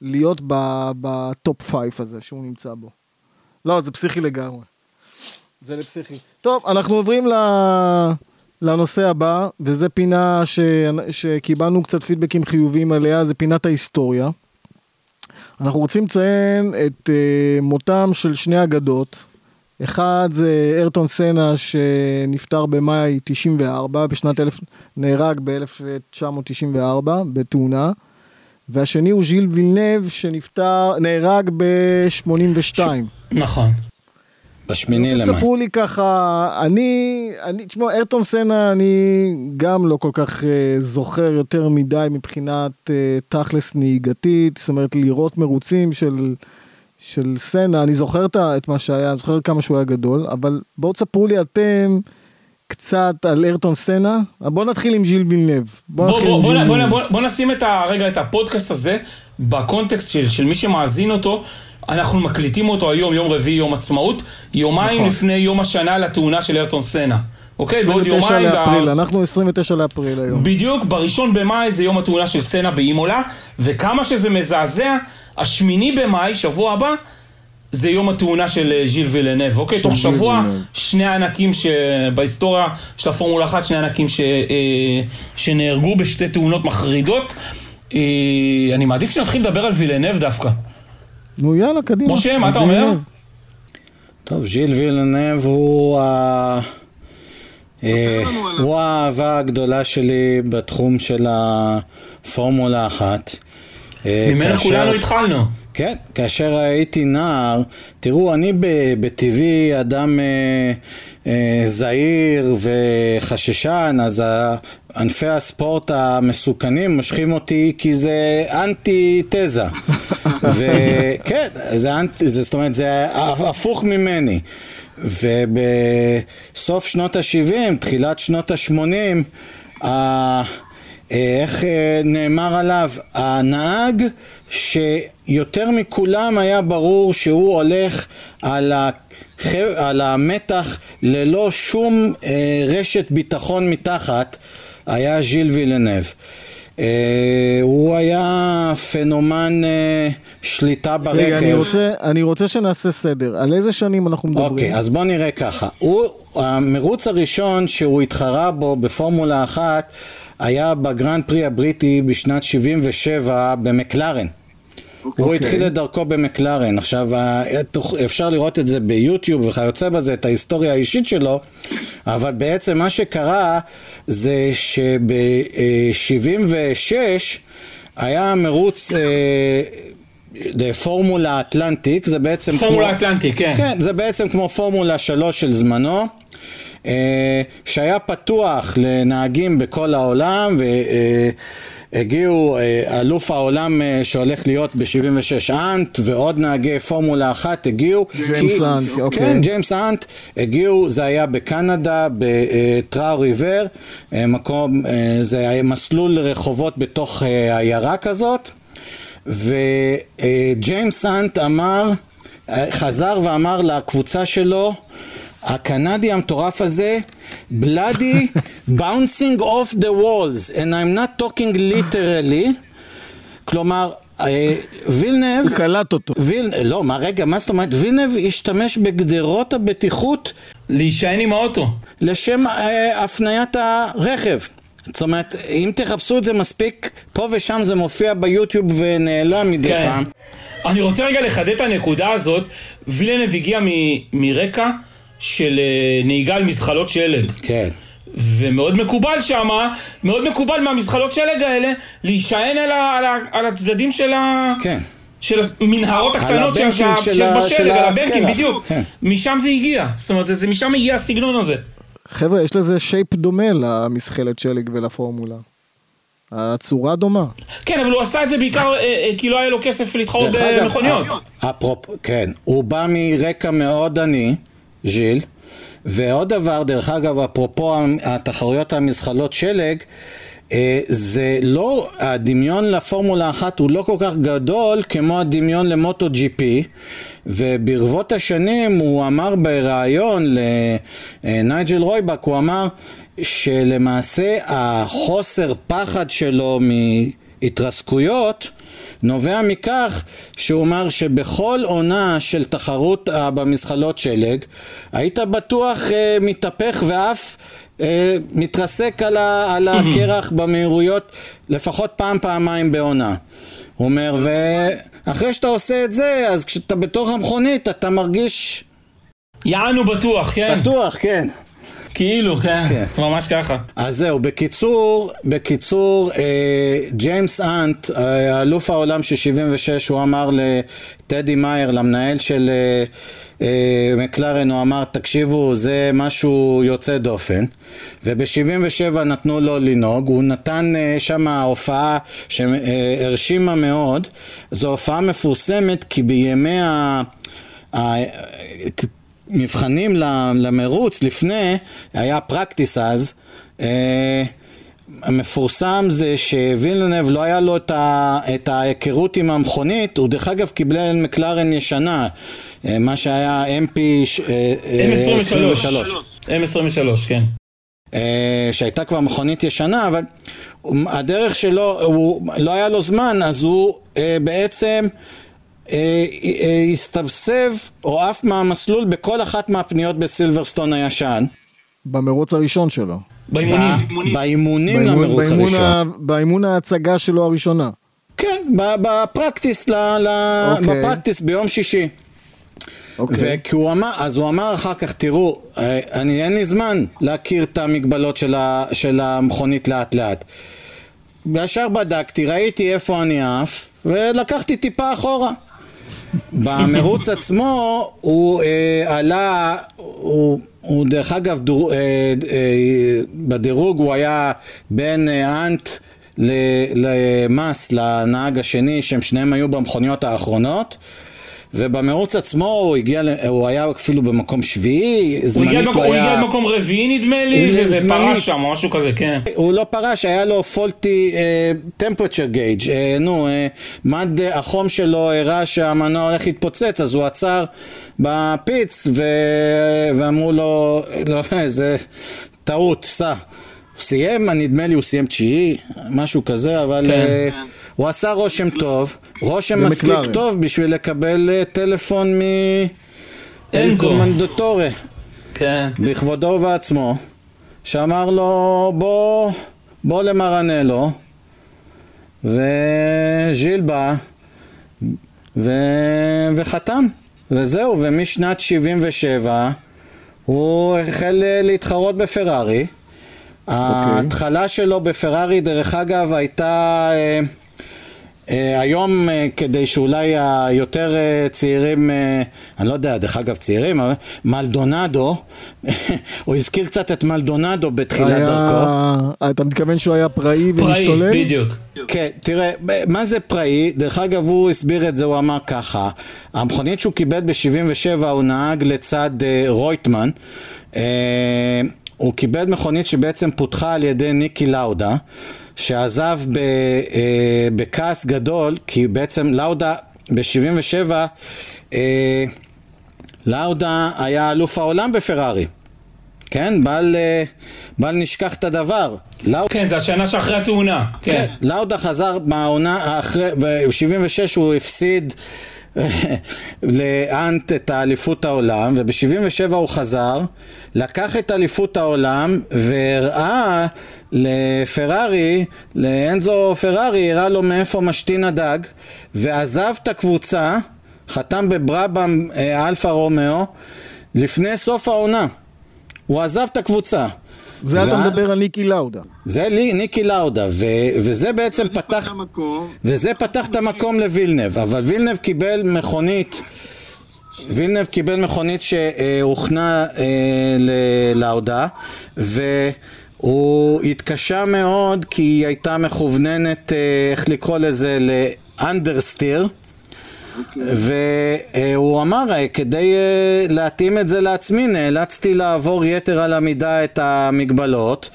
להיות בטופ פייף הזה שהוא נמצא בו. לא, זה פסיכי לגמרי. זה לפסיכי. טוב, אנחנו עוברים ל... לנושא הבא, וזה פינה ש... שקיבלנו קצת פידבקים חיוביים עליה, זה פינת ההיסטוריה. אנחנו רוצים לציין את uh, מותם של שני אגדות. אחד זה ארטון סנה שנפטר במאי 94, בשנת אלף... נהרג ב-1994 בתאונה. והשני הוא ז'יל וילנב שנפטר, נהרג ב-82. נכון. בשמיני למאי. שתספרו לי ככה, אני, אני, תשמעו, ארטון סנה, אני גם לא כל כך uh, זוכר יותר מדי מבחינת uh, תכלס נהיגתית, זאת אומרת, לראות מרוצים של, של סנה, אני זוכר את, מה שהיה, אני זוכר כמה שהוא היה גדול, אבל בואו תספרו לי אתם קצת על ארטון סנה. בואו נתחיל עם ז'יל. בוא, נתחיל בוא, עם בוא, ז'יל בוא, וילנב. בוא, בוא נשים את ה, רגע את הפודקאסט הזה בקונטקסט של, של מי שמאזין אותו. אנחנו מקליטים אותו היום, יום רביעי, יום עצמאות, יומיים נכון. לפני יום השנה לתאונה של ארטון סנה. אוקיי, בעוד 29 יומיים... זה ה- לאפריל, אנחנו 29 לאפריל היום. בדיוק, בראשון במאי זה יום התאונה של סנה באימולה, וכמה שזה מזעזע, השמיני במאי, שבוע הבא, זה יום התאונה של אה, ז'יל וילנב, אוקיי? תוך שבוע, וילנב. שני ענקים שבהיסטוריה של הפורמולה 1, שני ענקים ש... אה, שנהרגו בשתי תאונות מחרידות. אה, אני מעדיף שנתחיל לדבר על וילנב דווקא. נו יאללה, קדימה. משה, מה אתה אומר? טוב, ז'יל וילנב הוא ה... אה, הוא האהבה הגדולה שלי בתחום של הפורמולה אחת. אה, ממנה כאשר- כולנו התחלנו. כן, כאשר הייתי נער, תראו, אני בטבעי אדם אה, אה, זהיר וחששן, אז ענפי הספורט המסוכנים מושכים אותי כי זה אנטי תזה. *laughs* וכן, זה אנטי, זה, זאת אומרת, זה הפוך ממני. ובסוף שנות ה-70, תחילת שנות ה-80, איך אה, נאמר עליו? הנהג שיותר מכולם היה ברור שהוא הולך על, הח... על המתח ללא שום אה, רשת ביטחון מתחת, היה ז'יל וילנב. אה, הוא היה פנומן אה, שליטה ברכב. רגע, אני רוצה, אני רוצה שנעשה סדר. על איזה שנים אנחנו מדברים? אוקיי, אז בוא נראה ככה. הוא, המרוץ הראשון שהוא התחרה בו בפורמולה אחת היה בגרנד פרי הבריטי בשנת 77 במקלרן. הוא אוקיי. התחיל את דרכו במקלרן, עכשיו אפשר לראות את זה ביוטיוב וכיוצא בזה, את ההיסטוריה האישית שלו, אבל בעצם מה שקרה זה שב-76 היה מרוץ אה, לפורמולה אטלנטיק, זה בעצם פורמולה כמו... אטלנטיק, כן. כן, זה בעצם כמו פורמולה 3 של זמנו. אה, שהיה פתוח לנהגים בכל העולם והגיעו אה, אלוף העולם אה, שהולך להיות ב-76 אנט ועוד נהגי פורמולה אחת הגיעו ג'יימס אנט, אוקיי. כן, ג'יימס אנט הגיעו, זה היה בקנדה, בטראו ריבר, מקום, זה היה מסלול רחובות בתוך עיירה כזאת וג'יימס אנט אמר, חזר ואמר לקבוצה שלו הקנדי המטורף הזה, bloody bouncing off the walls and I'm not talking literally כלומר אה, וילנב, הוא קלט אותו. ויל, לא, מה רגע, מה זאת אומרת? וילנב השתמש בגדרות הבטיחות להישען עם האוטו. לשם אה, הפניית הרכב. זאת אומרת, אם תחפשו את זה מספיק, פה ושם זה מופיע ביוטיוב ונעלם מדי כן. פעם. אני רוצה רגע לחדד את הנקודה הזאת. וילנב הגיע מ- מרקע של אה, נהיגה על מזחלות שלג. כן. ומאוד מקובל שמה, מאוד מקובל מהמזחלות שלג האלה, להישען על, ה, על, ה, על הצדדים של, ה, כן. של המנהרות הקטנות שה- של שיש של בשלג, על הבנקים, קלח. בדיוק. כן. משם זה הגיע. זאת אומרת, זה, זה משם הגיע הסגנון הזה. חבר'ה, יש לזה שייפ דומה למזחלת שלג ולפורמולה. הצורה דומה. כן, אבל הוא עשה את זה בעיקר אה, אה, כי לא היה לו כסף להתחרות במכוניות. ה- אפרופ, כן, הוא בא מרקע מאוד עני, ז'יל, ועוד דבר, דרך אגב, אפרופו התחרויות המזחלות שלג, אה, זה לא, הדמיון לפורמולה אחת הוא לא כל כך גדול כמו הדמיון למוטו ג'י פי. וברבות השנים הוא אמר בריאיון לנייג'ל רויבק, הוא אמר שלמעשה החוסר פחד שלו מהתרסקויות נובע מכך שהוא אמר שבכל עונה של תחרות אה, במזחלות שלג היית בטוח אה, מתהפך ואף אה, מתרסק על, ה, על הקרח *clears throat* במהירויות לפחות פעם פעמיים בעונה. הוא אומר ואחרי שאתה עושה את זה אז כשאתה בתוך המכונית אתה מרגיש יענו בטוח, כן. בטוח כן כאילו, כן. כן. ממש ככה. אז זהו, בקיצור, בקיצור, אה, ג'יימס אנט, אה, אלוף העולם של 76, הוא אמר לטדי מאייר, למנהל של אה, אה, מקלרן, הוא אמר, תקשיבו, זה משהו יוצא דופן. וב-77 נתנו לו לנהוג, הוא נתן אה, שם הופעה שהרשימה מאוד. זו הופעה מפורסמת כי בימי ה... מבחנים למרוץ לפני, היה פרקטיס אז, אה, המפורסם זה שווילנב לא היה לו את, ה, את ההיכרות עם המכונית, הוא דרך אגב קיבל מקלרן ישנה, אה, מה שהיה MP אה, אה, M23. M23, כן. שהייתה כבר מכונית ישנה, אבל הדרך שלו, הוא, לא היה לו זמן, אז הוא בעצם הסתבסב או עף מהמסלול בכל אחת מהפניות בסילברסטון הישן. במרוץ הראשון שלו. באימונים. ב- באימונים למרוץ הראשון. באימון ההצגה שלו הראשונה. כן, ב- בפרקטיס, ל- ל- אוקיי. בפרקטיס ביום שישי. אוקיי. וכי הוא אמר, אז הוא אמר אחר כך, תראו, אה, אני אין לי זמן להכיר את המגבלות של, ה, של המכונית לאט לאט. ישר בדקתי, ראיתי איפה אני עף, ולקחתי טיפה אחורה. במרוץ עצמו הוא אה, עלה, הוא, הוא דרך אגב, דור, אה, אה, בדירוג הוא היה בין אה, אנט ל- למאס, לנהג השני, שהם שניהם היו במכוניות האחרונות. ובמרוץ עצמו הוא הגיע, הוא היה אפילו במקום שביעי, הוא זמנית הוא במקום- הוא היה... הגיע במקום רביעי נדמה לי. ופרש שם, או משהו כזה, כן. הוא לא פרש, היה לו פולטי טמפרצ'ר גייג', נו, אה, מד החום שלו הראה שהמנוע הולך להתפוצץ, אז הוא עצר בפיץ ו... ואמרו לו, לא, זה טעות, סע. הוא סיים, נדמה לי הוא סיים תשיעי, משהו כזה, אבל כן. אה, הוא עשה רושם טוב, רושם מספיק במקלרן. טוב בשביל לקבל אה, טלפון מ... אנזו. מנדטורי. כן. בכבודו ובעצמו, שאמר לו בוא, בוא למרנלו, וז'יל בא, ו... וחתם, וזהו, ומשנת 77 הוא החל אה, להתחרות בפרארי. ההתחלה שלו בפרארי, דרך אגב, הייתה... אה, היום אה, כדי שאולי היותר אה, צעירים, אה, אני לא יודע, דרך אגב צעירים, מלדונדו, *laughs* הוא הזכיר קצת את מלדונדו בתחילת דרכו. היה... אתה מתכוון שהוא היה פראי פראי, ומשתולל? בדיוק. כן, תראה, מה זה פראי? דרך אגב, הוא הסביר את זה, הוא אמר ככה, המכונית שהוא קיבל ב-77 הוא נהג לצד אה, רויטמן, אה, הוא קיבל מכונית שבעצם פותחה על ידי ניקי לאודה, שעזב ב, אה, בכעס גדול, כי בעצם לאודה ב-77, אה, לאודה היה אלוף העולם בפרארי. כן, בל, אה, בל נשכח את הדבר. לאודה כן, זה השנה שאחרי התאונה. כן. כן, לאודה חזר מהעונה, אחרי, ב-76 הוא הפסיד לאנט את האליפות העולם, וב-77 הוא חזר, לקח את אליפות העולם והראה לפרארי, לאנצו פרארי, הראה לו מאיפה משתין הדג, ועזב את הקבוצה, חתם בברבהאם אה, אלפא רומיאו, לפני סוף העונה. הוא עזב את הקבוצה. זה אתה מדבר על ניקי לאודה. זה לי, ניקי לאודה, ו, וזה בעצם פתח, וזה פתח את המקום לוילנב, אבל וילנב קיבל מכונית, וילנב קיבל מכונית שהוכנה אה, ללאודה, והוא התקשה מאוד כי היא הייתה מכווננת, אה, איך לקרוא לזה, לאנדרסטיר. והוא אמר, אה, כדי להתאים את זה לעצמי, נאלצתי לעבור יתר על המידה את המגבלות,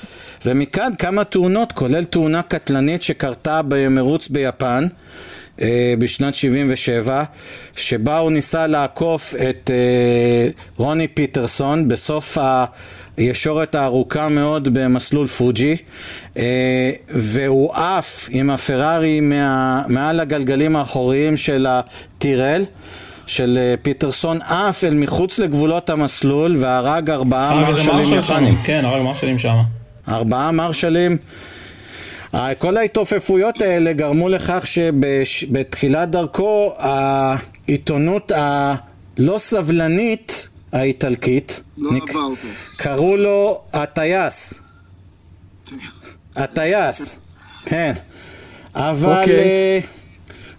ומכאן כמה תאונות, כולל תאונה קטלנית שקרתה במרוץ ביפן. אה, בשנת 77, שבה הוא ניסה לעקוף את אה, רוני פיטרסון בסוף הישורת הארוכה מאוד במסלול פוג'י, אה, והוא עף עם הפרארי מה, מעל הגלגלים האחוריים של הטירל. של פיטרסון עף אל מחוץ לגבולות המסלול והרג ארבעה מרשלים. יפנים. כן, הרג מרשלים שם. ארבעה מרשלים. כל ההתעופפויות האלה גרמו לכך שבתחילת דרכו העיתונות הלא סבלנית האיטלקית, לא נק-. קראו לו הטייס. הטייס, כן. אבל, אוקיי.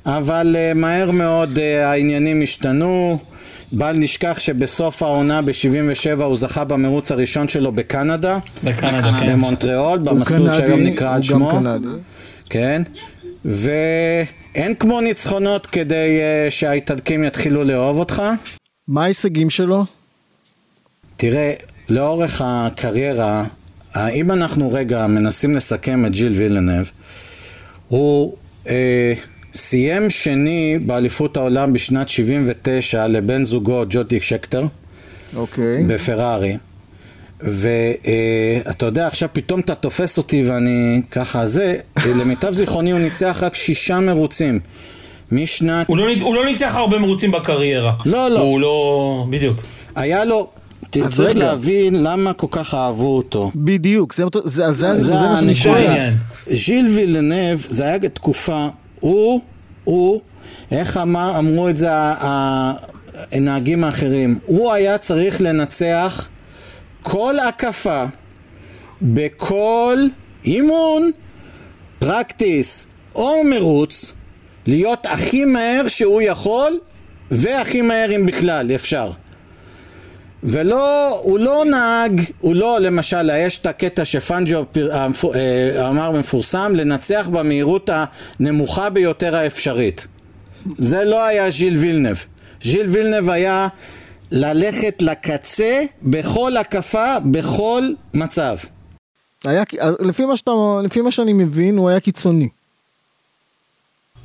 אה, אבל אה, מהר מאוד אה, העניינים השתנו. בל נשכח שבסוף העונה ב-77 הוא זכה במרוץ הראשון שלו בקנדה. בקנדה, כן. במונטריאול, הוא במסלול שהיום נקרא על הוא שמו. גם קנדי. כן. ואין כמו ניצחונות כדי uh, שהאיטלקים יתחילו לאהוב אותך. מה ההישגים שלו? תראה, לאורך הקריירה, אם אנחנו רגע מנסים לסכם את ג'יל וילנב, הוא אה, סיים שני באליפות העולם בשנת 79 לבן זוגו ג'ודי שקטר. אוקיי. בפרארי. ואתה יודע, עכשיו פתאום אתה תופס אותי ואני ככה זה, *laughs* למיטב זיכרוני הוא ניצח רק שישה מרוצים. משנת... הוא לא הוא לא ניצח הרבה מרוצים בקריירה. לא, לא. הוא לא... בדיוק. היה לו... צריך רגע. להבין למה כל כך אהבו אותו. בדיוק, זה מה שאני. שואל. ז'יל וילנב, זה היה תקופה, הוא, הוא, איך אמר, אמרו את זה הנהגים האחרים, הוא היה צריך לנצח כל הקפה בכל אימון, פרקטיס או מרוץ, להיות הכי מהר שהוא יכול והכי מהר אם בכלל, אפשר. ולא, הוא לא נהג, הוא לא, למשל, יש את הקטע שפנג'ו אה, אמר במפורסם, לנצח במהירות הנמוכה ביותר האפשרית. זה לא היה ז'יל וילנב. ז'יל וילנב היה ללכת לקצה בכל הקפה, בכל מצב. היה, לפי, מה שאתה, לפי מה שאני מבין, הוא היה קיצוני.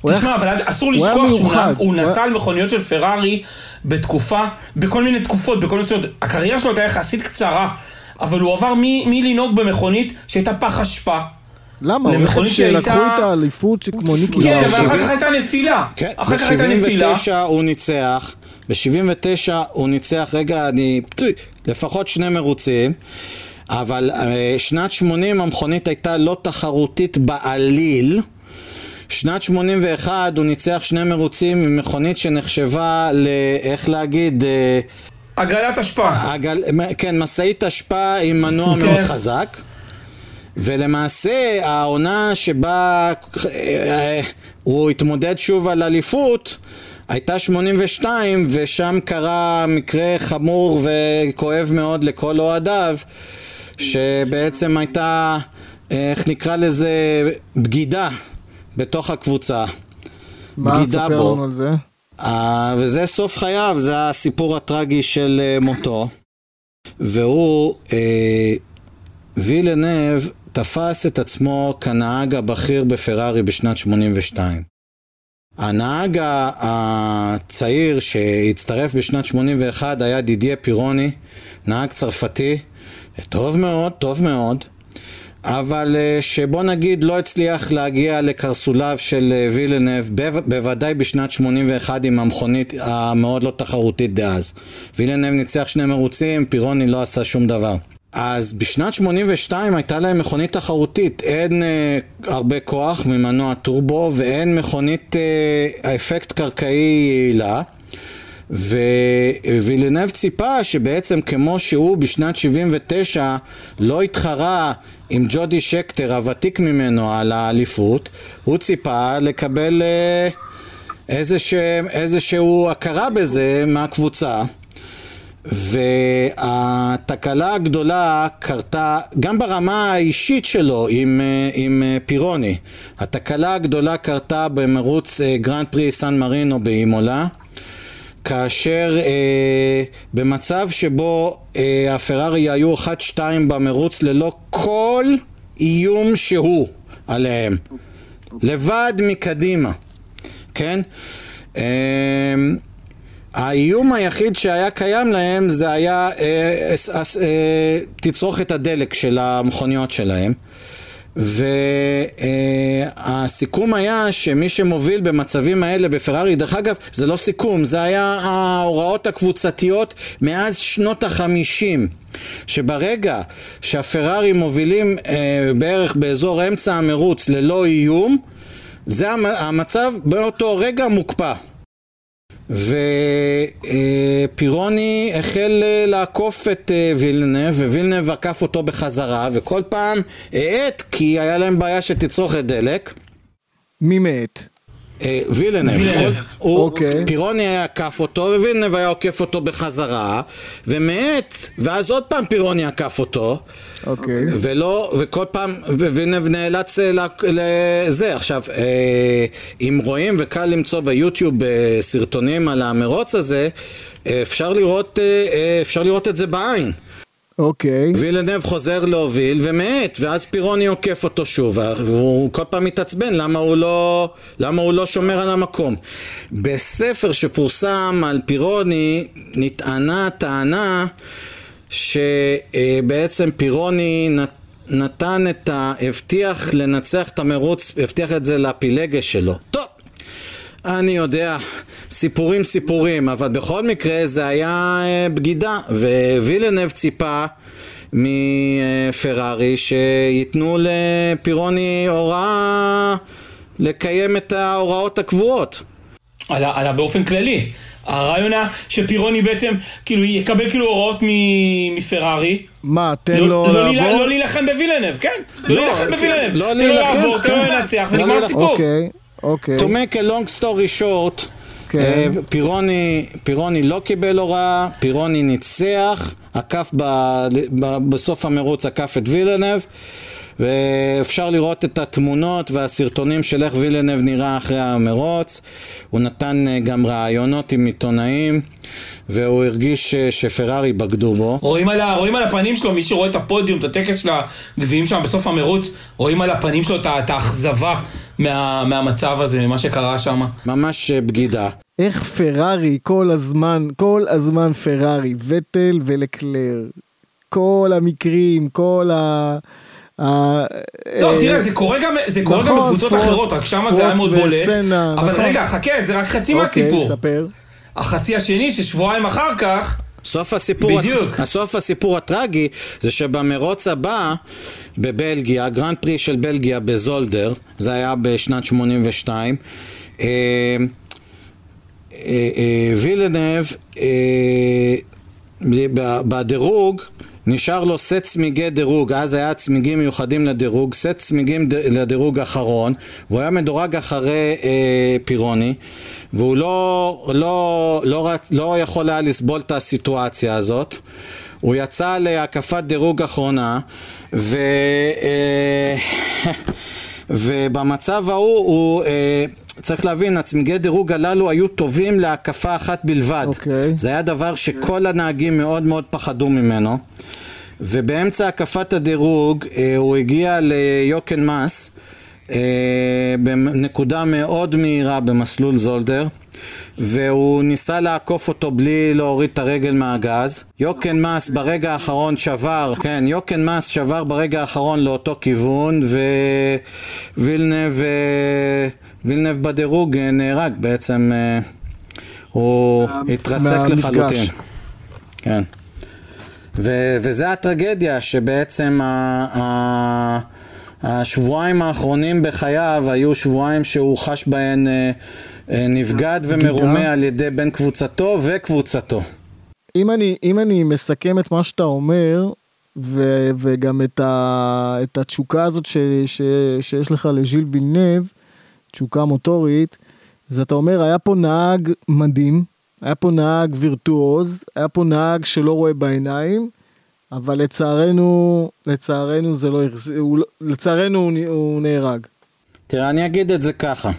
תשמע, אבל אסור לשכוח שהוא מיוחד. נהג- הוא הוא נסע היה- על מכוניות של פרארי בתקופה, בכל מיני תקופות, בכל מיני תקופות. הקריירה שלו הייתה יחסית קצרה, אבל הוא עבר מלנהוג במכונית שהייתה פח אשפה. למה? הולך שלקחו את האליפות שכמו ניקי כן. אבל אחר כך הייתה נפילה. כן, אחר כך הייתה נפילה. ב-79 הוא ניצח, ב-79 הוא ניצח, רגע, אני... לפחות שני מרוצים, אבל אה, שנת 80 המכונית הייתה לא תחרותית בעליל. שנת 81 הוא ניצח שני מרוצים עם מכונית שנחשבה ל... איך להגיד? אה, עגלת אשפה. הגל... כן, משאית אשפה עם מנוע כן. מאוד חזק. ולמעשה העונה שבה אה, הוא התמודד שוב על אליפות הייתה 82 ושם קרה מקרה חמור וכואב מאוד לכל אוהדיו שבעצם הייתה, אה, איך נקרא לזה, בגידה בתוך הקבוצה. מה, תספר בו. לנו על זה? אה, וזה סוף חייו, זה הסיפור הטרגי של אה, מותו. והוא, אה, וילנב, תפס את עצמו כנהג הבכיר בפרארי בשנת 82. הנהג הצעיר שהצטרף בשנת 81 היה דידיה פירוני, נהג צרפתי, טוב מאוד, טוב מאוד, אבל אה, שבוא נגיד לא הצליח להגיע לקרסוליו של אה, וילנב, בו- בוודאי בשנת 81 עם המכונית המאוד לא תחרותית דאז. וילנב ניצח שני מרוצים, פירוני לא עשה שום דבר. אז בשנת 82 הייתה להם מכונית תחרותית, אין אה, הרבה כוח ממנוע טורבו ואין מכונית אה, אפקט קרקעי יעילה. ווילנב ציפה שבעצם כמו שהוא בשנת 79 לא התחרה עם ג'ודי שקטר הוותיק ממנו על האליפות, הוא ציפה לקבל אה, איזשה, איזשהו הכרה בזה מהקבוצה. והתקלה הגדולה קרתה גם ברמה האישית שלו עם, אה, עם אה, פירוני. התקלה הגדולה קרתה במרוץ גרנד פרי סן מרינו באימולה. כאשר אה, במצב שבו אה, הפרארי היו 1-2 במרוץ ללא כל איום שהוא עליהם, לבד מקדימה, כן? אה, האיום היחיד שהיה קיים להם זה היה אה, אס- אה, תצרוכת הדלק של המכוניות שלהם והסיכום היה שמי שמוביל במצבים האלה בפרארי, דרך אגב זה לא סיכום, זה היה ההוראות הקבוצתיות מאז שנות החמישים שברגע שהפרארי מובילים אה, בערך באזור אמצע המרוץ ללא איום זה המ- המצב באותו רגע מוקפא ופירוני החל אה, לעקוף את אה, וילנב, ווילנב עקף אותו בחזרה, וכל פעם האט, כי היה להם בעיה שתצרוכת דלק. מי מת? אה, וילנב, אוקיי. פירוני היה עקף אותו, ווילנב היה עוקף אותו בחזרה, ומאט, ואז עוד פעם פירוני עקף אותו, אוקיי. ולא, וכל פעם, ווילנב נאלץ אה, לזה. עכשיו, אה, אם רואים וקל למצוא ביוטיוב סרטונים על המרוץ הזה, אפשר לראות, אפשר לראות את זה בעין. אוקיי. וילנב חוזר להוביל ומאט, ואז פירוני עוקף אותו שוב, והוא כל פעם מתעצבן למה הוא לא, למה הוא לא שומר על המקום. בספר שפורסם על פירוני נטענה טענה שבעצם פירוני נת- נתן את ה... הבטיח לנצח את המרוץ, הבטיח את זה לפילגש שלו. טוב, אני יודע, סיפורים סיפורים, אבל בכל מקרה זה היה אה, בגידה, ווילנב ציפה מפרארי שייתנו לפירוני הוראה לקיים את ההוראות הקבועות. עלה, עלה באופן כללי. הרעיון היה שפירוני בעצם, כאילו, יקבל כאילו הוראות מ- מפרארי. מה, תן לא, לו לא, לעבור? לא להילחם בווילנב, כן? לא לא, להילחם כן, בווילנב. לא תן לו לעבור, תן לו כן. לנצח, לא ונגמר. הסיפור. אוקיי, אוקיי. To make a long story short, כן. אה, פירוני, פירוני לא קיבל הוראה, פירוני ניצח, עקף ב, ב, בסוף המרוץ עקף את וילנב ואפשר לראות את התמונות והסרטונים של איך וילנב נראה אחרי המרוץ הוא נתן אה, גם ראיונות עם עיתונאים והוא הרגיש ש- שפרארי בגדו בו רואים על, ה, רואים על הפנים שלו, מי שרואה את הפודיום, את הטקס של הגביעים שם בסוף המרוץ, רואים על הפנים שלו את האכזבה מה, מהמצב הזה, ממה שקרה שם. ממש אה, בגידה איך פרארי כל הזמן, כל הזמן פרארי, וטל ולקלר. כל המקרים, כל ה... לא, אה, תראה, זה קורה גם, זה קורה גם נכון, בקבוצות אחרות, רק שם זה היה מאוד בולט. אבל נכון. רגע, חכה, זה רק חצי אוקיי, מהסיפור. ספר. החצי השני, ששבועיים אחר כך, סוף הסיפור, בדיוק. הסוף הסיפור הטרגי זה שבמרוץ הבא בבלגיה, גרנד פרי של בלגיה בזולדר, זה היה בשנת 82, אה, אה, אה, וילנב אה, ב- בדירוג נשאר לו סט צמיגי דירוג, אז היה צמיגים מיוחדים לדירוג, סט צמיגים ד- לדירוג האחרון, והוא היה מדורג אחרי אה, פירוני, והוא לא, לא, לא, לא יכול היה לסבול את הסיטואציה הזאת. הוא יצא להקפת דירוג אחרונה, ו... אה, *laughs* ובמצב ההוא הוא... אה, צריך להבין, הצמיגי דירוג הללו היו טובים להקפה אחת בלבד. אוקיי. זה היה דבר שכל הנהגים מאוד מאוד פחדו ממנו. ובאמצע הקפת הדירוג אה, הוא הגיע ליוקן מס אה, בנקודה מאוד מהירה במסלול זולדר והוא ניסה לעקוף אותו בלי להוריד את הרגל מהגז. יוקן מס ברגע האחרון שבר, כן, יוקן מס שבר ברגע האחרון לאותו כיוון ווילנב אה, וילנב בדירוג נהרג בעצם, הוא התרסק. לחלוטין. כן. ו- וזה הטרגדיה, שבעצם ה- ה- השבועיים האחרונים בחייו היו שבועיים שהוא חש בהן אה, אה, נבגד ומרומה על ידי בן קבוצתו וקבוצתו. אם אני, אם אני מסכם את מה שאתה אומר, ו, וגם את, ה, את התשוקה הזאת ש, ש, שיש לך לז'יל וילנב, תשוקה מוטורית, אז אתה אומר, היה פה נהג מדהים, היה פה נהג וירטואוז, היה פה נהג שלא רואה בעיניים, אבל לצערנו, לצערנו זה לא, החז- הוא לא- לצערנו הוא, הוא נהרג. תראה, אני אגיד את זה ככה.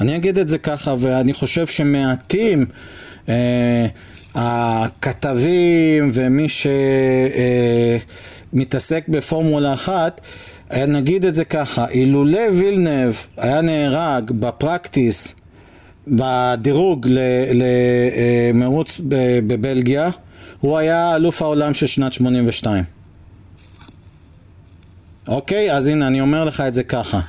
אני אגיד את זה ככה, ואני חושב שמעטים אה, הכתבים ומי שמתעסק בפורמולה אחת, אה, נגיד את זה ככה, אילולא וילנב היה נהרג בפרקטיס, בדירוג למרוץ בבלגיה, הוא היה אלוף העולם של שנת 82. אוקיי? אז הנה, אני אומר לך את זה ככה.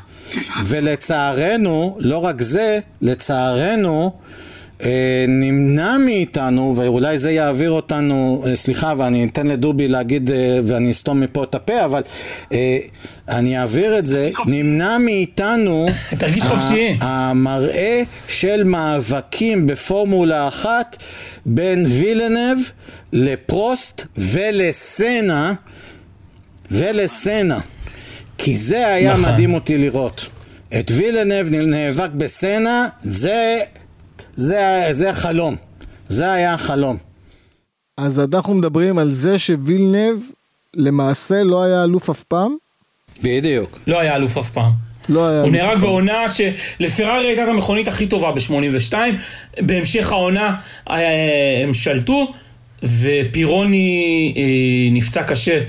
ולצערנו, לא רק זה, לצערנו, נמנע מאיתנו, ואולי זה יעביר אותנו, אה, סליחה, ואני אתן לדובי להגיד, אה, ואני אסתום מפה את הפה, אבל אה, אני אעביר את זה, נמנע מאיתנו *laughs* תרגיש חופשי. המראה של מאבקים בפורמולה אחת בין וילנב לפרוסט ולסנה ולסנה כי זה היה נכון. מדהים אותי לראות את וילנב נאבק בסנה זה זה, זה החלום זה היה החלום אז אנחנו מדברים על זה שווילנב למעשה לא היה אלוף אף פעם? בדיוק לא היה אלוף אף פעם. לא היה הוא אלוף נהרג אף פעם. בעונה שלפרארי הייתה את המכונית הכי טובה ב-82, בהמשך העונה אה, הם שלטו, ופירוני אה, נפצע קשה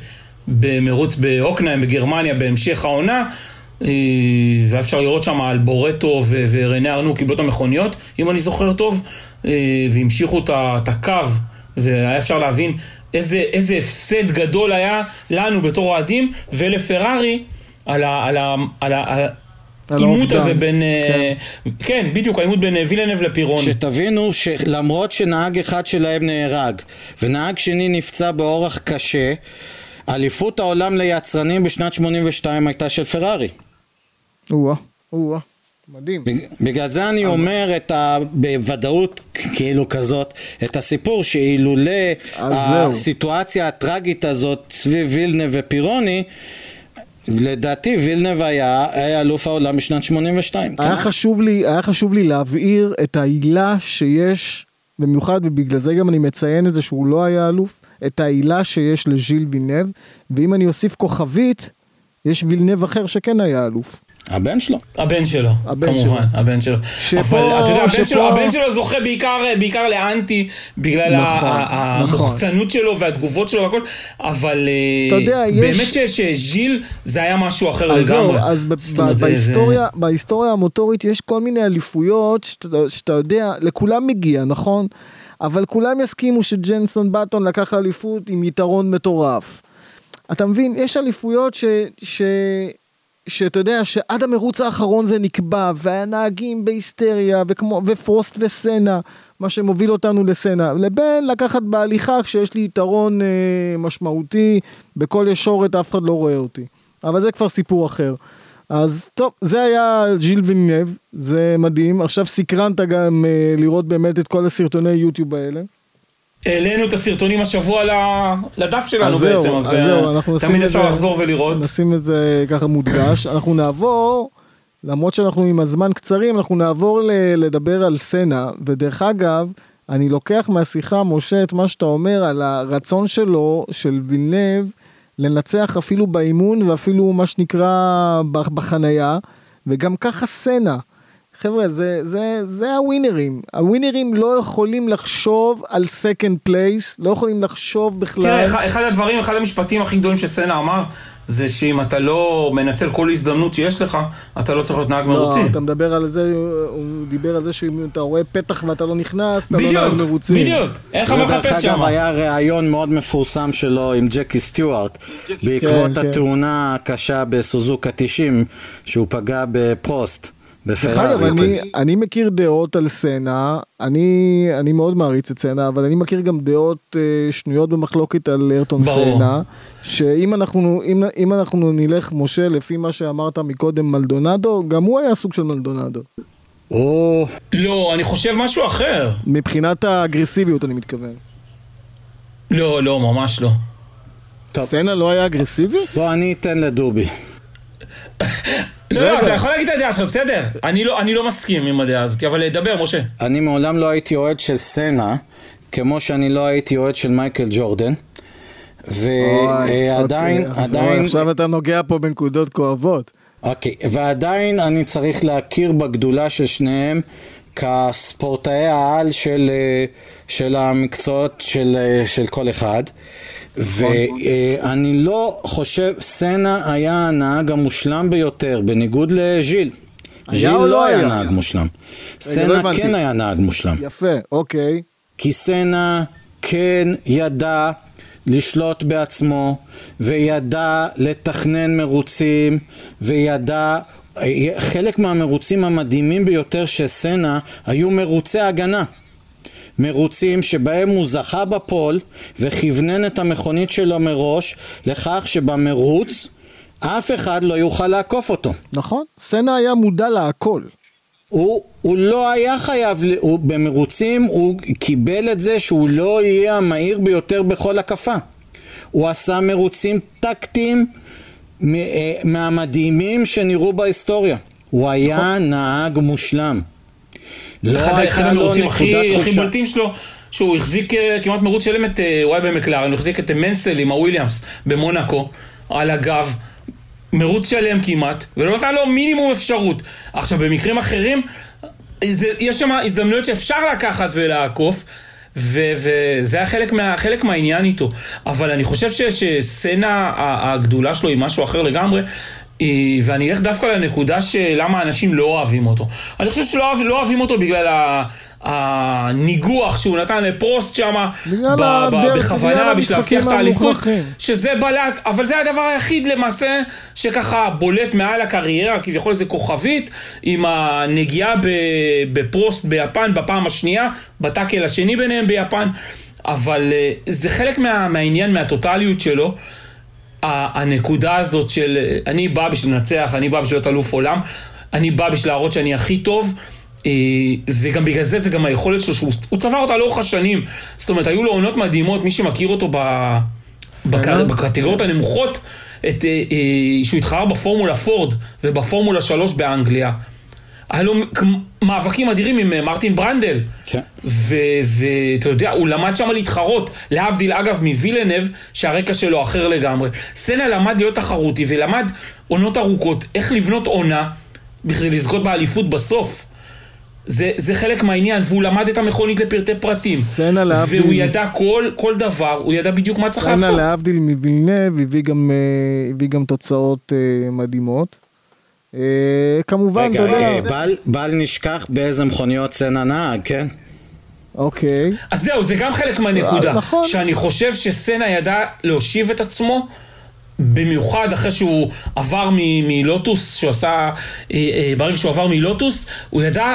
במרוץ בהוקנהיים בגרמניה בהמשך העונה, והיה אפשר לראות שם על בורטו ו- ורנה ארנו קיבלו את המכוניות, אם אני זוכר טוב, אה, והמשיכו את ה- את הקו, והיה אפשר להבין איזה, איזה הפסד גדול היה לנו בתור אוהדים, ולפרארי, על ה... על ה, על ה על העימות האובדן. הזה בין... אה, כן, בדיוק, העימות בין אה, וילנב לפירוני. שתבינו שלמרות שנהג אחד שלהם נהרג ונהג שני נפצע באורח קשה, אליפות העולם ליצרנים בשנת 82 הייתה של פרארי. או-אה, או-אה, מדהים. בג- בגלל זה אני אומר את ה... בוודאות כאילו כזאת, את הסיפור שאילולא. הסיטואציה הטראגית הזאת סביב וילנה ופירוני, לדעתי וילנב היה, היה אלוף העולם בשנת 82. היה כן? חשוב לי, היה חשוב לי להבהיר את העילה שיש, במיוחד ובגלל זה גם אני מציין את זה שהוא לא היה אלוף, את העילה שיש לז'יל וילנב, ואם אני אוסיף כוכבית, יש וילנב אחר שכן היה אלוף. הבן שלו. הבן שלו, הבן כמובן, שלו. הבן שלו. שפה- אבל אתה יודע, הבן שפה- שלו, הבן שלו זוכה בעיקר, בעיקר לאנטי, בגלל נכון, ה- ה- נכון. המוחצנות שלו והתגובות שלו והכל, אבל אה, אתה יודע, יש- באמת ש- שז'יל זה היה משהו אחר אז זהו, לגמרי. אז ב- זה- בהיסטוריה, בהיסטוריה המוטורית יש כל מיני אליפויות שאתה, שאתה יודע, לכולם מגיע, נכון? אבל כולם יסכימו שג'נסון באטון לקח אליפות עם יתרון מטורף. אתה מבין, יש אליפויות ש... ש... שאתה יודע שעד המרוץ האחרון זה נקבע, והנהגים בהיסטריה, וכמו, ופרוסט וסנה, מה שמוביל אותנו לסנה, לבין לקחת בהליכה כשיש לי יתרון אה, משמעותי, בכל ישורת אף אחד לא רואה אותי. אבל זה כבר סיפור אחר. אז טוב, זה היה ג'יל וילנב, זה מדהים. עכשיו סקרנת גם אה, לראות באמת את כל הסרטוני יוטיוב האלה. העלינו את הסרטונים השבוע לדף שלנו אז זהו, בעצם, אז אז זהו, אה, אנחנו נשים תמיד אפשר זה- לחזור ולראות. נשים את זה ככה מודגש. *coughs* אנחנו נעבור, למרות שאנחנו עם הזמן קצרים, אנחנו נעבור ל- לדבר על סנה, ודרך אגב, אני לוקח מהשיחה, משה, את מה שאתה אומר על הרצון שלו, של וילנב, לנצח אפילו באימון ואפילו מה שנקרא בחנייה, וגם ככה סנה. חבר'ה, זה, זה, זה הווינרים. הווינרים לא יכולים לחשוב על second place, לא יכולים לחשוב בכלל. תראה, אחד- אחד הדברים, אחד המשפטים הכי גדולים שסנה אמר, זה שאם אתה לא מנצל כל הזדמנות שיש לך, אתה לא צריך להיות נהג לא, מרוצים. אתה מדבר על זה, הוא דיבר על זה שאם אתה רואה פתח ואתה לא נכנס, אתה לא בדיוק, נהג מרוצים. בדיוק, אין לך מה לחפש אגב שם. היה ראיון מאוד מפורסם שלו עם ג'קי סטיוארט בעקבות כן, כן. התאונה הקשה בסוזוקה 90 שהוא פגע בפרוסט. דרך אגב, בפרארי. אני, אני מכיר דעות על סנה, אני, אני מאוד מעריץ את סנה, אבל אני מכיר גם דעות אה, שנויות במחלוקת על ארטון ברור. סנה, שאם אנחנו, אם, אם אנחנו נלך, משה, לפי מה שאמרת מקודם, מלדונדו, גם הוא היה סוג של מלדונדו. הוא... לא, אני חושב משהו אחר. מבחינת האגרסיביות אני מתכוון. לא, לא, ממש לא. טוב. סנה לא היה אגרסיבי? בוא, אני אתן לדובי. *laughs* לא, רגע. לא, אתה יכול להגיד את הדעה שלך, בסדר. אני לא, אני לא מסכים עם הדעה הזאת, אבל דבר, משה. אני מעולם לא הייתי אוהד של סנה, כמו שאני לא הייתי אוהד של מייקל ג'ורדן. ועדיין, אוקיי, עדיין, עכשיו אתה נוגע פה בנקודות כואבות. אוקיי, ועדיין אני צריך להכיר בגדולה של שניהם כספורטאי העל של, אה, של המקצועות של, אה, של כל אחד. ואני לא חושב, סנה היה הנהג המושלם ביותר, בניגוד לז'יל. ז'יל לא לא היה? נהג מושלם. לא סנה. כן היה נהג מושלם. יפה, אוקיי. כי סנה כן ידע לשלוט בעצמו, וידע לתכנן מרוצים, וידע... חלק מהמרוצים המדהימים ביותר של סנה היו מרוצי הגנה. מרוצים שבהם הוא זכה בפול וכוונן את המכונית שלו מראש לכך שבמרוץ אף אחד לא יוכל לעקוף אותו. נכון, סנה היה מודע להכל. הוא, הוא לא היה חייב, הוא, במרוצים הוא קיבל את זה שהוא לא יהיה המהיר ביותר בכל הקפה. הוא עשה מרוצים טקטיים אה, מהמדהימים שנראו בהיסטוריה. הוא היה נהג מושלם. לא אחד, המרוצים הכי. בולטים שלו, שהוא החזיק אה, כמעט מרוץ שלם את, אה, הוא היה במקלרן, הוא החזיק את אה, מנסל עם הוויליאמס במונאקו, על הגב, מרוץ שלם כמעט, ולא נתן לו מינימום אפשרות. עכשיו, במקרים אחרים, זה, יש שם הזדמנויות שאפשר לקחת ולעקוף, ו- וזה היה חלק, מה, חלק מהעניין איתו. אבל אני חושב ש- שסצנה הגדולה שלו היא משהו אחר לגמרי. אה, ואני אלך דווקא לנקודה של למה אנשים לא אוהבים אותו. אני חושב שלא אוהב, לא אוהבים אותו בגלל ה- הניגוח שהוא נתן לפרוסט שם, בכוונה, בשביל להבטיח את האליפות. שזה בלט, אבל זה הדבר היחיד למעשה שככה בולט מעל הקריירה, כביכול זה כוכבית, עם הנגיעה בפרוסט ביפן בפעם השנייה, בטאקל השני ביניהם ביפן, אבל אה, זה חלק מה, מהעניין, מהטוטליות שלו. הנקודה הזאת של אני בא בשביל לנצח, אני בא בשביל להיות אלוף עולם, אני בא בשביל להראות שאני הכי טוב, אה, וגם בגלל זה זה גם היכולת שלו, שהוא הוא צבר אותה לאורך השנים. זאת אומרת, היו לו עונות מדהימות, מי שמכיר אותו ב, בקר, בקטגוריות הנמוכות, את, אה, אה, שהוא התחרה בפורמולה פורד ובפורמולה 3 באנגליה. היה לו מאבקים אדירים עם אה, מרטין ברנדל. כן. ואתה יודע, הוא למד שם להתחרות. להבדיל, אגב, מווילנב, שהרקע שלו אחר לגמרי. סנה למד להיות תחרותי ולמד עונות ארוכות, איך לבנות עונה בכדי לזכות באליפות בסוף. זה, זה חלק מהעניין, והוא למד את המכונית לפרטי פרטים. סנה להבדיל... והוא ידע כל, כל דבר, הוא ידע בדיוק מה צריך לעשות. סנה להבדיל מווילנב הביא גם, אה, הביא גם תוצאות אה, מדהימות. אה, כמובן, אתה רגע, יודע... אה, בל, נשכח באיזה מכוניות סנה נהג, כן? אוקיי. אז זהו, זה גם חלק מהנקודה. אה, נכון. שאני חושב שסנה ידע להושיב את עצמו, במיוחד אחרי שהוא עבר מלוטוס, שהוא עשה, אה, אה, ברגע שהוא עבר מלוטוס, הוא ידע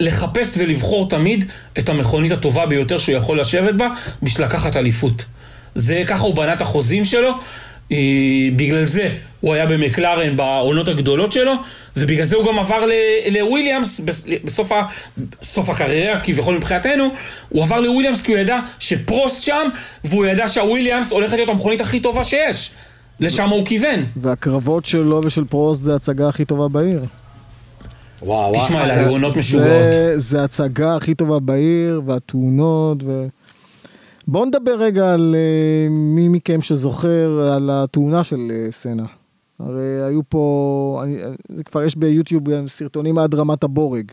לחפש ולבחור תמיד את המכונית הטובה ביותר שהוא יכול לשבת בה, בשביל לקחת אליפות. זה, ככה הוא בנה את החוזים שלו. אה, בגלל זה הוא היה במקלרן בעונות הגדולות שלו, ובגלל זה הוא גם עבר לוויליאמס בס- בסוף ה- סוף הקריירה, כביכול מבחינתנו, הוא עבר לוויליאמס כי הוא ידע שפרוסט שם, והוא ידע שהוויליאמס הולכת להיות המכונית הכי טובה שיש. לשם הוא כיוון. והקרבות שלו ושל פרוסט זה ההצגה הכי טובה בעיר. וואו. תשמע, אלה היו עונות משוגעות. זה, זה ההצגה הכי טובה בעיר, והתאונות, ו... בואו נדבר רגע על uh, מי מכם שזוכר על התאונה של uh, סנה. הרי היו פה, אני, זה כבר יש ביוטיוב סרטונים עד רמת הבורג.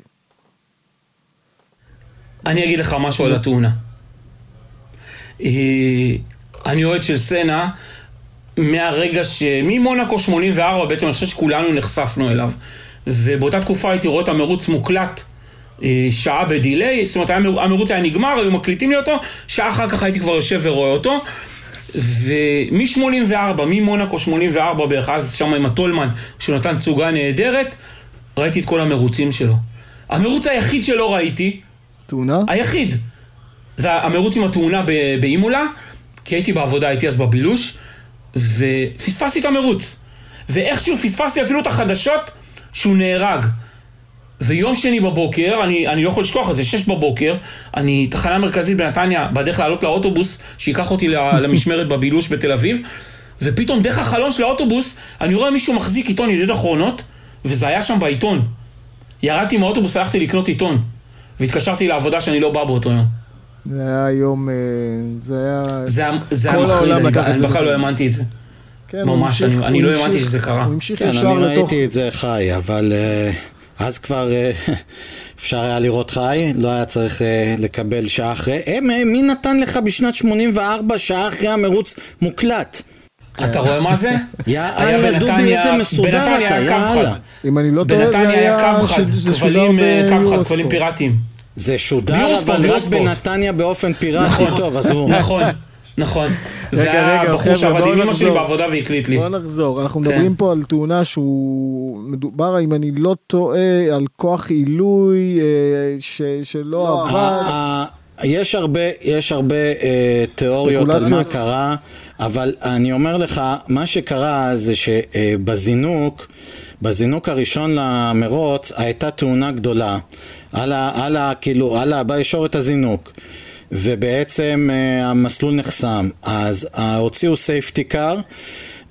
אני אגיד לך משהו על התאונה. אה, אני אוהד של סנה מהרגע ש... ממונקו 84 בעצם אני חושב שכולנו נחשפנו אליו. ובאותה תקופה הייתי רואה את המרוץ מוקלט אה, שעה בדיליי, זאת אומרת המר- המרוץ היה נגמר, היו מקליטים לי אותו, שעה אחר כך הייתי כבר יושב ורואה אותו. ומ-84, ממונקו 84 בערך, אז שם עם הטולמן, שהוא נתן תצוגה נהדרת, ראיתי את כל המרוצים שלו. המרוץ היחיד שלא ראיתי, תאונה? היחיד. זה המרוץ עם התאונה באימולה, כי הייתי בעבודה, הייתי אז בבילוש, ופספסתי את המרוץ. ואיכשהו פספסתי אפילו את החדשות שהוא נהרג. ויום שני בבוקר, אני, אני לא יכול לשכוח את זה, שש בבוקר, אני תחנה מרכזית בנתניה, בדרך לעלות לאוטובוס, שייקח אותי *laughs* למשמרת בבילוש בתל אביב, ופתאום דרך החלון של האוטובוס, אני רואה מישהו מחזיק עיתון ידיעות אחרונות, וזה היה שם בעיתון. ירדתי מהאוטובוס, הלכתי לקנות עיתון, והתקשרתי לעבודה שאני לא בא באותו יום. זה היה יום, אה, זה היה... זה היה- זה היה כל מחריד, אני- אני בכלל לא. האמנתי את זה. כן, ממש, המשיך- אני- אני הוא לא האמנתי המשיך- שזה קרה. הוא המשיך כן, ישר אני לתוך... ראיתי את זה חי, אבל אה, אז כבר אה, *laughs* אפשר היה לראות חי, לא היה צריך אה, לקבל שעה אחרי. אה, מ- מי נתן לך בשנת 84 שעה אחרי המרוץ מוקלט? אתה רואה מה זה? *laughs* יאללה, היה דובי, בנתניה, איזה מסודר בנתניה אתה, היה קו יאללה. חד. אם אני לא טועה, זה היה קו חד, שודר כבלים, אה, קו חד, ביורוספורט. כבלים פיראטיים. זה שודר, אבל רק. בנתניה באופן פיראטי. נכון. טוב, עזבו. נכון, נכון. רגע, והיה רגע, בחור חבר'ה, שעבד עם אמא שלי. בעבודה והקליט לי. בוא נחזור, אנחנו כן. מדברים פה על תאונה שהוא מדובר, אם אני לא טועה, על כוח עילוי אה, ש- שלא עבד. ה- ה- יש הרבה, יש הרבה אה, תיאוריות על מה. קרה, אבל אני אומר לך, מה שקרה זה שבזינוק, בזינוק הראשון למרוץ הייתה תאונה גדולה, על ה... על ה כאילו, על ה... בישורת הזינוק. ובעצם אה, המסלול נחסם, אז הוציאו סייפטי קאר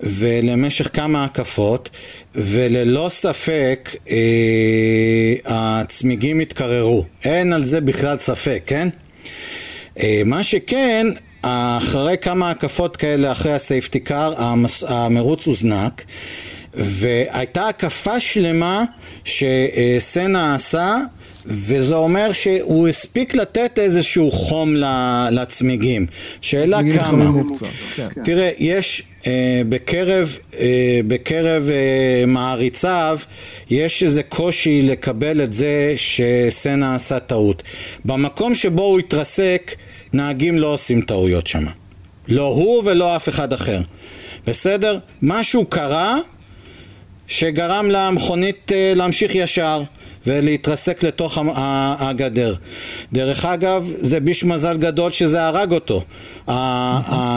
ולמשך כמה הקפות וללא ספק אה, הצמיגים התקררו, אין על זה בכלל ספק, כן? אה, מה שכן, אחרי כמה הקפות כאלה אחרי הסייפטי קאר. המרוץ הוזנק והייתה הקפה שלמה שסנה עשה וזה אומר שהוא הספיק לתת איזשהו חום לצמיגים. שאלה כמה. כן. תראה, יש אה, בקרב, אה, בקרב אה, מעריציו, יש איזה קושי לקבל את זה שסנה עשה טעות. במקום שבו הוא התרסק, נהגים לא עושים טעויות שם. לא הוא ולא אף אחד אחר. בסדר? משהו קרה שגרם למכונית אה, להמשיך ישר ולהתרסק לתוך הגדר. דרך אגב, זה ביש מזל גדול שזה הרג אותו.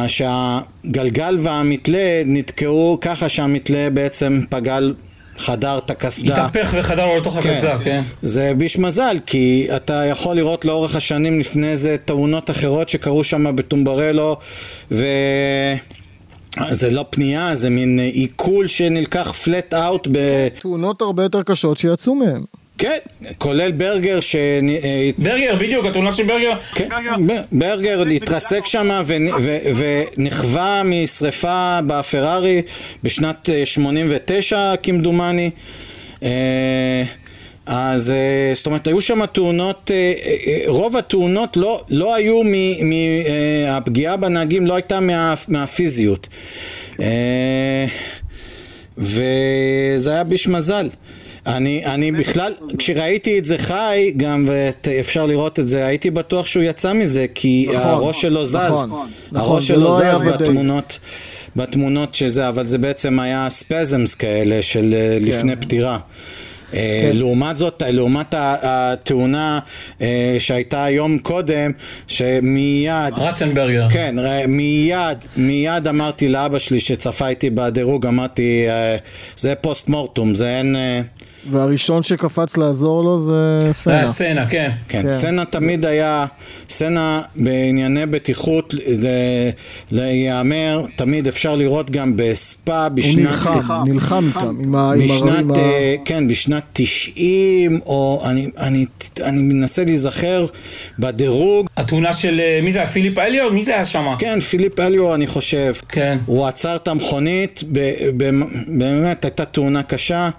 שהגלגל והמתלה נתקעו ככה שהמתלה בעצם פגל, חדר את הקסדה. התהפך וחדר לו לתוך הקסדה, כן. זה ביש מזל, כי אתה יכול לראות לאורך השנים לפני זה תאונות אחרות שקרו שם בטומברלו, ו... זה לא פנייה, זה מין עיכול שנלקח פלט אאוט ב... תאונות הרבה יותר קשות שיצאו מהן. כן, כולל ברגר ש... אה, ברגר, בדיוק, התאונה של ברגר. כן, ברגר התרסק שם ונכווה משריפה בפרארי בשנת אה, 89 כמדומני. אה, אז אה, זאת אומרת היו שם תאונות, אה, אה, רוב התאונות לא, לא היו, מ, מ, אה, הפגיעה בנהגים לא הייתה מה, מהפיזיות. אה, וזה היה ביש מזל. אני, אני בכלל, כשראיתי את זה חי, גם ואפשר לראות את זה, הייתי בטוח שהוא יצא מזה, כי נכון, הראש שלו זז. נכון, נכון, הראש זה שלו לא היה זז. בתמונות, בתמונות שזה, אבל זה בעצם היה ספזמס כאלה של אה, לפני פטירה. אה, כן. לעומת זאת, לעומת התאונה אה, שהייתה יום קודם, שמיד, רצנברגר. כן, מיד, מיד אמרתי לאבא שלי שצפה איתי בדירוג, אמרתי, זה פוסט מורטום, זה אין... אה, והראשון שקפץ לעזור לו זה זה סנה. היה סצנה, כן. כן, כן. סנה תמיד היה, סנה בענייני בטיחות, זה- להיאמר, תמיד אפשר לראות גם בספא הוא בשנת... נלחם, נלחם איתם, עם ה- עם בשנת, הרעים ה... אה, כן, בשנת 90, או אני, אני, אני מנסה להיזכר בדירוג, התאונה של, אה, מי זה היה? פיליפ אליו? מי זה היה שם? כן, פיליפ אליו אני חושב, כן. הוא עצר את המכונית, ב- ב- באמת הייתה תאונה קשה.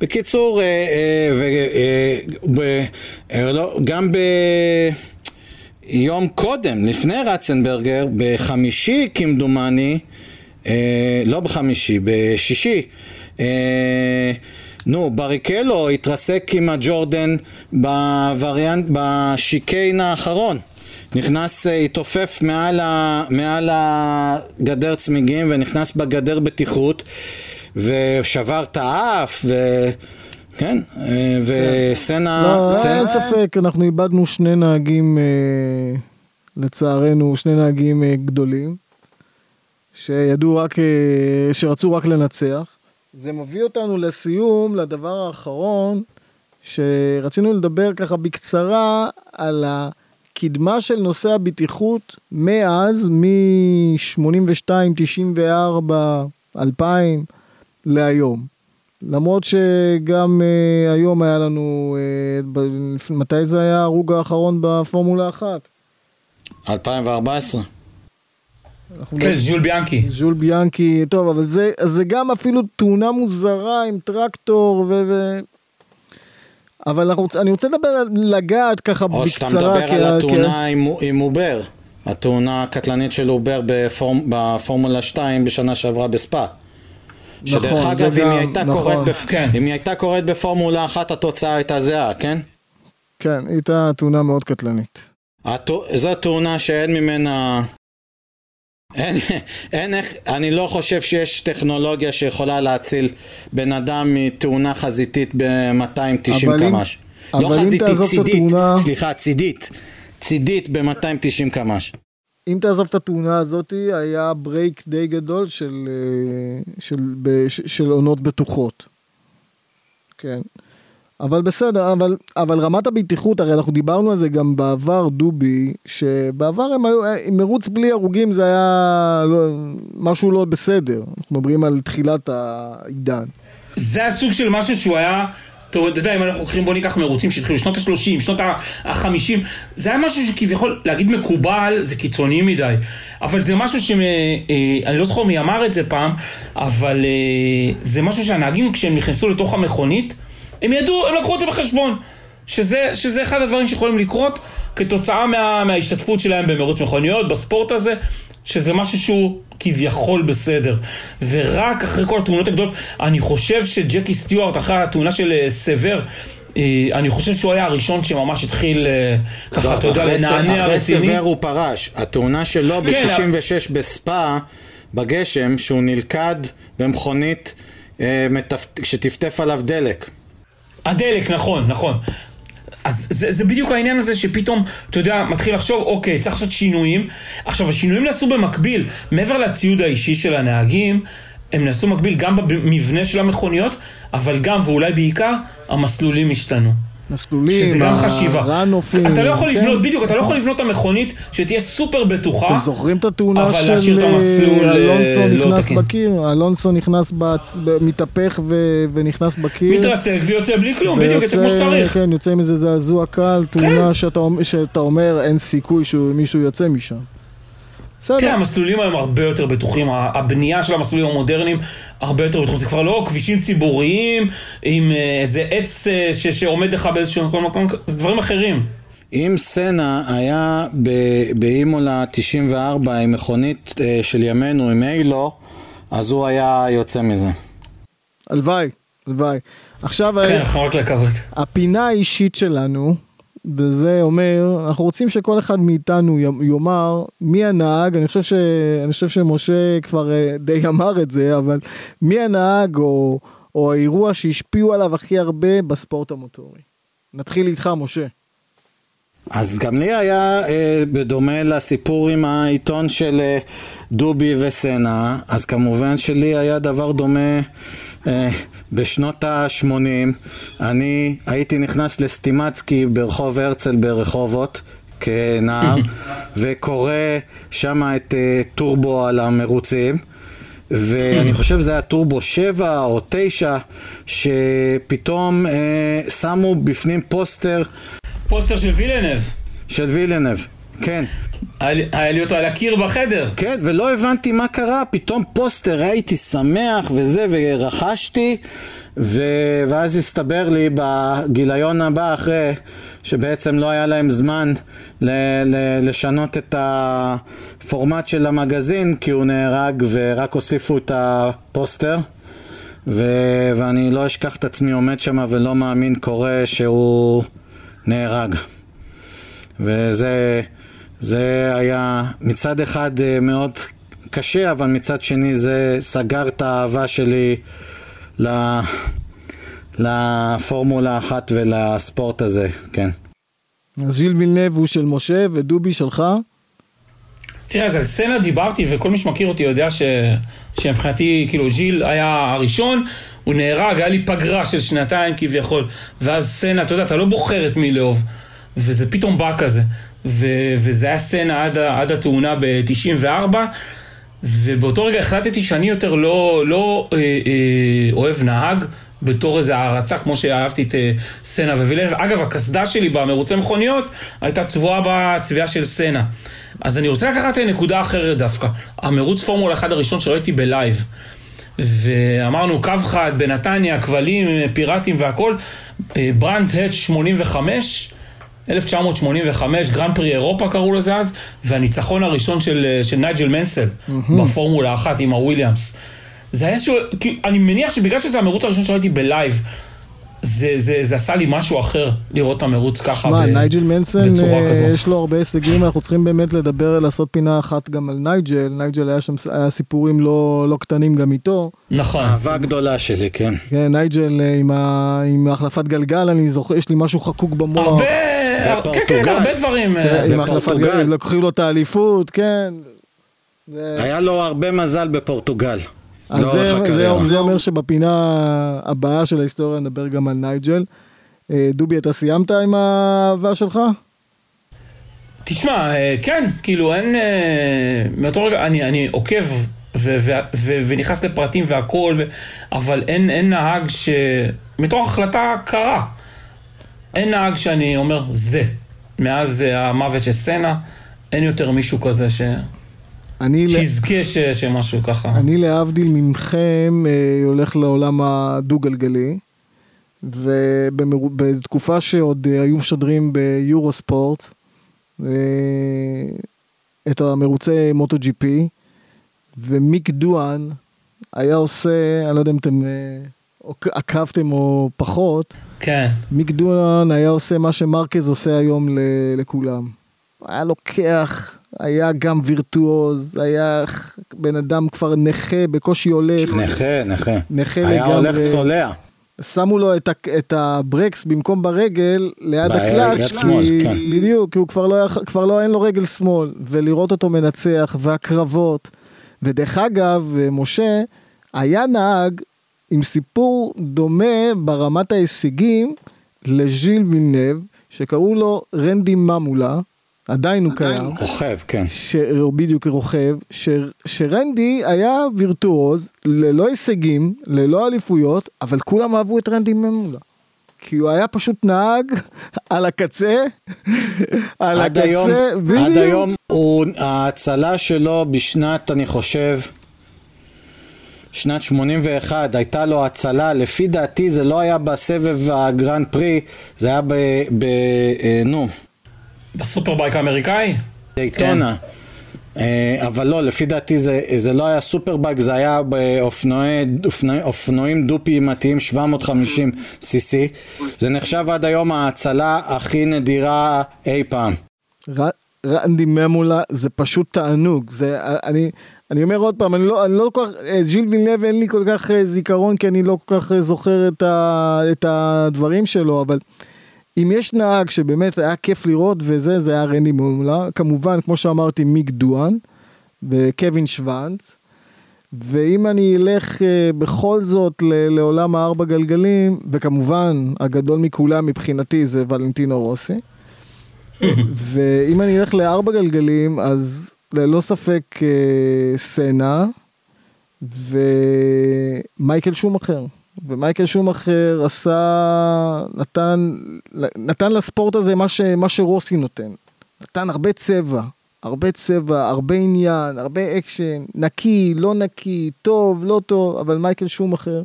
בקיצור, אה, אה, אה, ב- לא, גם ביום קודם, לפני רצנברגר, בחמישי כמדומני, אה, לא בחמישי, בשישי, אה, נו, בריקלו התרסק עם הג'ורדן בווריאנט, בשיקיין האחרון. נכנס, התעופף מעל, מעל הגדר צמיגים ונכנס בגדר בטיחות ושבר את האף ו... כן, אה, וסצנה... לא, סצנה- אין ספק, אנחנו איבדנו שני נהגים, אה, לצערנו, שני נהגים אה, גדולים, שידעו רק, שרצו רק לנצח. זה מביא אותנו לסיום, לדבר האחרון, שרצינו לדבר ככה בקצרה על הקדמה של נושא הבטיחות מאז, מ-82, 94, 2000 להיום. למרות שגם uh, היום היה לנו, uh, ב- מתי זה היה ההרוג האחרון בפורמולה אחת? 2014. אנחנו כן, ז'ול ביאנקי. ז'ול ביאנקי, טוב, אבל זה, זה גם אפילו תאונה מוזרה עם טרקטור ו... ו... אבל אנחנו, רוצ- אני רוצה לדבר, על- לגעת ככה או שאתה בקצרה. מדבר כי- על כי- התאונה עם, עם אובר, התאונה הקטלנית של אובר בפורמ, בפורמולה 2 בשנה שעברה בספא. שדרך נכון, אגב, אם גם- היא הייתה נכון. קורית, בפ... כן. אם היא הייתה קורית בפורמולה אחת, התוצאה הייתה זהה, כן? כן, היא הייתה תאונה מאוד קטלנית. התו... זו תאונה שאין ממנה... אין, אין איך, אני לא חושב שיש טכנולוגיה שיכולה להציל בן אדם מתאונה חזיתית ב-290 אבל אם- קמ"ש. לא חזיתית, צידית, התאונה- סליחה, צידית. צידית ב-290 קמ"ש. אם תעזוב את התאונה הזאת, היה ברייק די גדול של, אה, של, ב- ש- של עונות בטוחות. כן. אבל בסדר, אבל, אבל רמת הבטיחות, הרי אנחנו דיברנו על זה גם בעבר, דובי, שבעבר הם היו, אה, מרוץ בלי הרוגים זה היה לא, משהו לא בסדר. אנחנו מדברים על תחילת העידן. זה הסוג של משהו שהוא היה, אתה יודע, אם אנחנו לוקחים, בוא ניקח מרוצים שהתחילו שנות ה-30, שנות ה-50, זה היה משהו שכביכול, להגיד מקובל, זה קיצוני מדי. אבל זה משהו ש... אה, אני לא זוכר מי אמר את זה פעם, אבל אה, זה משהו שהנהגים, כשהם נכנסו לתוך המכונית, הם ידעו, הם לקחו את זה בחשבון. שזה, שזה אחד הדברים שיכולים לקרות כתוצאה מה, מההשתתפות שלהם במרוץ מכוניות, בספורט הזה, שזה משהו שהוא כביכול בסדר. ורק אחרי כל התאונות הגדולות, אני חושב שג'קי סטיוארט, אחרי התאונה של אה, סבר, אה, אני חושב שהוא היה הראשון שממש התחיל אה, ככה, אתה יודע, אחרי לנענע אחרי רציני. סבר הוא פרש. התאונה שלו כן, ב-66 בספא, בגשם, שהוא נלכד במכונית שטפטף עליו דלק. הדלק, נכון, נכון. אז זה, זה בדיוק העניין הזה שפתאום, אתה יודע, מתחיל לחשוב, אוקיי, צריך לעשות שינויים. עכשיו, השינויים נעשו במקביל. מעבר לציוד האישי של הנהגים, הם נעשו במקביל גם במבנה של המכוניות, אבל גם, ואולי בעיקר, המסלולים השתנו. מסלולים, שזה גם חשיבה. הראנופים. אתה לא יכול כן. לבנות, בדיוק, אתה לא יכול לבנות את המכונית שתהיה סופר בטוחה. אתם זוכרים את התאונה של אה, אה, אלונסו לא נכנס תקין. בקיר? אלונסו נכנס, בצ- מתהפך ו- ונכנס בקיר. מתרסק ויוצא בלי כלום, בדיוק, יוצא כמו ויוצא- שצריך. כן, יוצא מזה זעזוע קל, תאונה שאתה, אומר- שאתה אומר אין סיכוי שמישהו יוצא משם. בסדר. כן, המסלולים היום הרבה יותר בטוחים, הבנייה של המסלולים המודרניים הרבה יותר בטוחים, זה כבר לא כבישים ציבוריים עם אה, איזה עץ אה, ש- שעומד לך באיזשהו מקום, מקום, זה דברים אחרים. אם סנה היה באימולה 94 עם מכונית אה, של ימינו, עם אילו, אז הוא היה יוצא מזה. הלוואי, הלוואי. עכשיו, כן, אנחנו רק לקוות. הפינה האישית שלנו, וזה אומר, אנחנו רוצים שכל אחד מאיתנו יאמר מי הנהג, אני חושב, ש... אני חושב שמשה כבר אה, די אמר את זה, אבל מי הנהג או, או האירוע שהשפיעו עליו הכי הרבה בספורט המוטורי. נתחיל איתך, משה. אז גם לי היה, אה, בדומה לסיפור עם העיתון של אה, דובי וסנה, אז כמובן שלי היה דבר דומה אה, בשנות ה-80. אני הייתי נכנס לסטימצקי ברחוב הרצל ברחובות כנער, *laughs* וקורא שם את אה, טורבו על המרוצים. ואני *laughs* חושב זה היה טורבו 7 או 9, שפתאום אה, שמו בפנים פוסטר פוסטר של וילנב, של וילנב, כן. היה לי- אותו על הקיר בחדר. כן, ולא הבנתי מה קרה, פתאום פוסטר, הייתי שמח וזה, ורכשתי, ו... ואז הסתבר לי בגיליון הבא, אחרי שבעצם לא היה להם זמן ל... ל... לשנות את הפורמט של המגזין, כי הוא נהרג ורק הוסיפו את הפוסטר. ו... ואני לא אשכח את עצמי עומד שם ולא מאמין קורה שהוא נהרג. וזה זה היה מצד אחד אה, מאוד קשה, אבל מצד שני זה סגר את האהבה שלי ל... לפורמולה אחת ולספורט הזה, כן. אז ז'יל וילנב הוא של משה ודובי שלך. תראה, אז על סצנה דיברתי, וכל מי שמכיר אותי יודע ש... שמבחינתי, כאילו, ז'יל היה הראשון, הוא נהרג, היה לי פגרה של שנתיים כביכול, ואז סצנה, אתה יודע, אתה לא בוחר את מי לאהוב, וזה פתאום בא כזה. ו... וזה היה סצנה עד. עד התאונה ב-94, ובאותו רגע החלטתי שאני יותר לא, לא אה, אה, אוהב נהג. בתור איזה הערצה, כמו שאהבתי את אה, סנה ווילנב. אגב, הקסדה שלי במרוצי מכוניות הייתה צבועה בצביעה של סנה. אז אני רוצה לקחת נקודה אחרת דווקא. המרוץ פורמולה 1 הראשון שראיתי בלייב. ואמרנו קו חד בנתניה, כבלים, פיראטים והכל. אה, ברנדס האץ' 85, 1985, גרנד פרי אירופה קראו לזה אז, והניצחון הראשון של, של נייג'ל מנסל בפורמולה 1 עם הוויליאמס. זה היה איזשהו, כאילו, אני מניח שבגלל שזה המרוץ הראשון שראיתי ב live, זה, זה, זה עשה לי משהו אחר לראות את המרוץ ככה שמע, ב- נייג'ל מנסל, בצורה אה, כזו. יש לו הרבה הישגים, אנחנו צריכים באמת לדבר, לעשות פינה אחת גם על נייג'ל. נייג'ל היה שם, היה סיפורים לא, לא קטנים גם איתו. נכון. אהבה גדולה שלי, כן. כן, נייג'ל אה, עם, ה, עם החלפת גלגל, אני זוכר, יש לי משהו חקוק במוח. הרבה, כן, כן. הרבה דברים. אה, כן, עם החלפת בפורטוגל. גלגל, לקחו לו את האליפות, כן. היה לו הרבה מזל בפורטוגל. אז זה, הקריירה. זה, זה אומר שבפינה הבאה של ההיסטוריה נדבר גם על נייג'ל. אה, דובי, אתה סיימת עם האהבה שלך? תשמע, אה, כן, כאילו אין... מאותו רגע אני, אני עוקב ו- ו- ו- ונכנס לפרטים והכל, ו- אבל אין, אין נהג ש... מתוך החלטה קרה. אין נהג שאני אומר, זה. מאז אה, המוות של סצנה, אין יותר מישהו כזה ש... אני, ל- שיזכה ש... שמשהו ככה. אני להבדיל מכם אה, הולך לעולם הדו-גלגלי, ובתקופה שעוד אה, היו משדרים ביורו ספורט אה, את המרוצי מוטו ג'י פי, ומיק דואן היה עושה, אני לא יודע אם אתם עקבתם או פחות, כן. מיק דואן היה עושה מה שמרקז עושה היום ל- לכולם. היה לוקח, היה גם וירטואוז, היה בן אדם כבר נכה, בקושי הולך, נכה, נכה. נכה היה לגמרי. הולך צולע. שמו לו את, ה- את הברקס במקום ברגל ליד הקלאץ', שמאל, כי- כן. בדיוק, כי הוא כבר לא, היה- כבר לא, אין לו רגל שמאל, ולראות אותו מנצח, והקרבות. ודרך אגב, משה היה נהג עם סיפור דומה ברמת ההישגים לז'יל וילנב, שקראו לו רנדי ממולה, עדיין הוא קיים. רוכב, כן. ש... בדיוק רוכב, ש... שרנדי היה וירטואוז, ללא הישגים, ללא אליפויות, אבל כולם אהבו את רנדי ממולה. כי הוא היה פשוט נהג *laughs* על הקצה, *laughs* על עד הקצה, היום, בדיוק. עד היום הוא, ההצלה שלו בשנת, אני חושב, שנת 81, הייתה לו הצלה, לפי דעתי זה לא היה בסבב הגרנד פרי, זה היה ב... ב אה, נו, בסופרבייק האמריקאי? דייטונה. אה, אבל לא, לפי דעתי זה, זה לא היה סופרבייק, זה היה באופנועי, אופנועי, אופנועים דו-פעימתיים 750 cc. זה נחשב עד היום ההצלה הכי נדירה אי פעם. ר- רנדי ממולה זה פשוט תענוג, זה, אני, אני אומר עוד פעם, אני לא, אני לא כל כך, אה, ז'יל וילנב אין לי כל כך אה, זיכרון כי אני לא כל כך אה, זוכר את, ה, את הדברים שלו, אבל אם יש נהג שבאמת היה כיף לראות וזה, זה היה רנדי ממולה, כמובן כמו שאמרתי מיק דואן וקווין שוונץ, ואם אני אלך בכל זאת ל- לעולם הארבע גלגלים, וכמובן הגדול מכולם מבחינתי זה ולנטינו רוסי. ואם אני אלך לארבע גלגלים, אז ללא ספק אה, סנה ומייקל שומאכר. ומייקל שומאכר עשה, נתן, נתן לספורט הזה מה, ש, מה שרוסי נותן. נתן הרבה צבע, הרבה צבע, הרבה עניין, הרבה אקשן, נקי, לא נקי, טוב, לא טוב, אבל מייקל שומאכר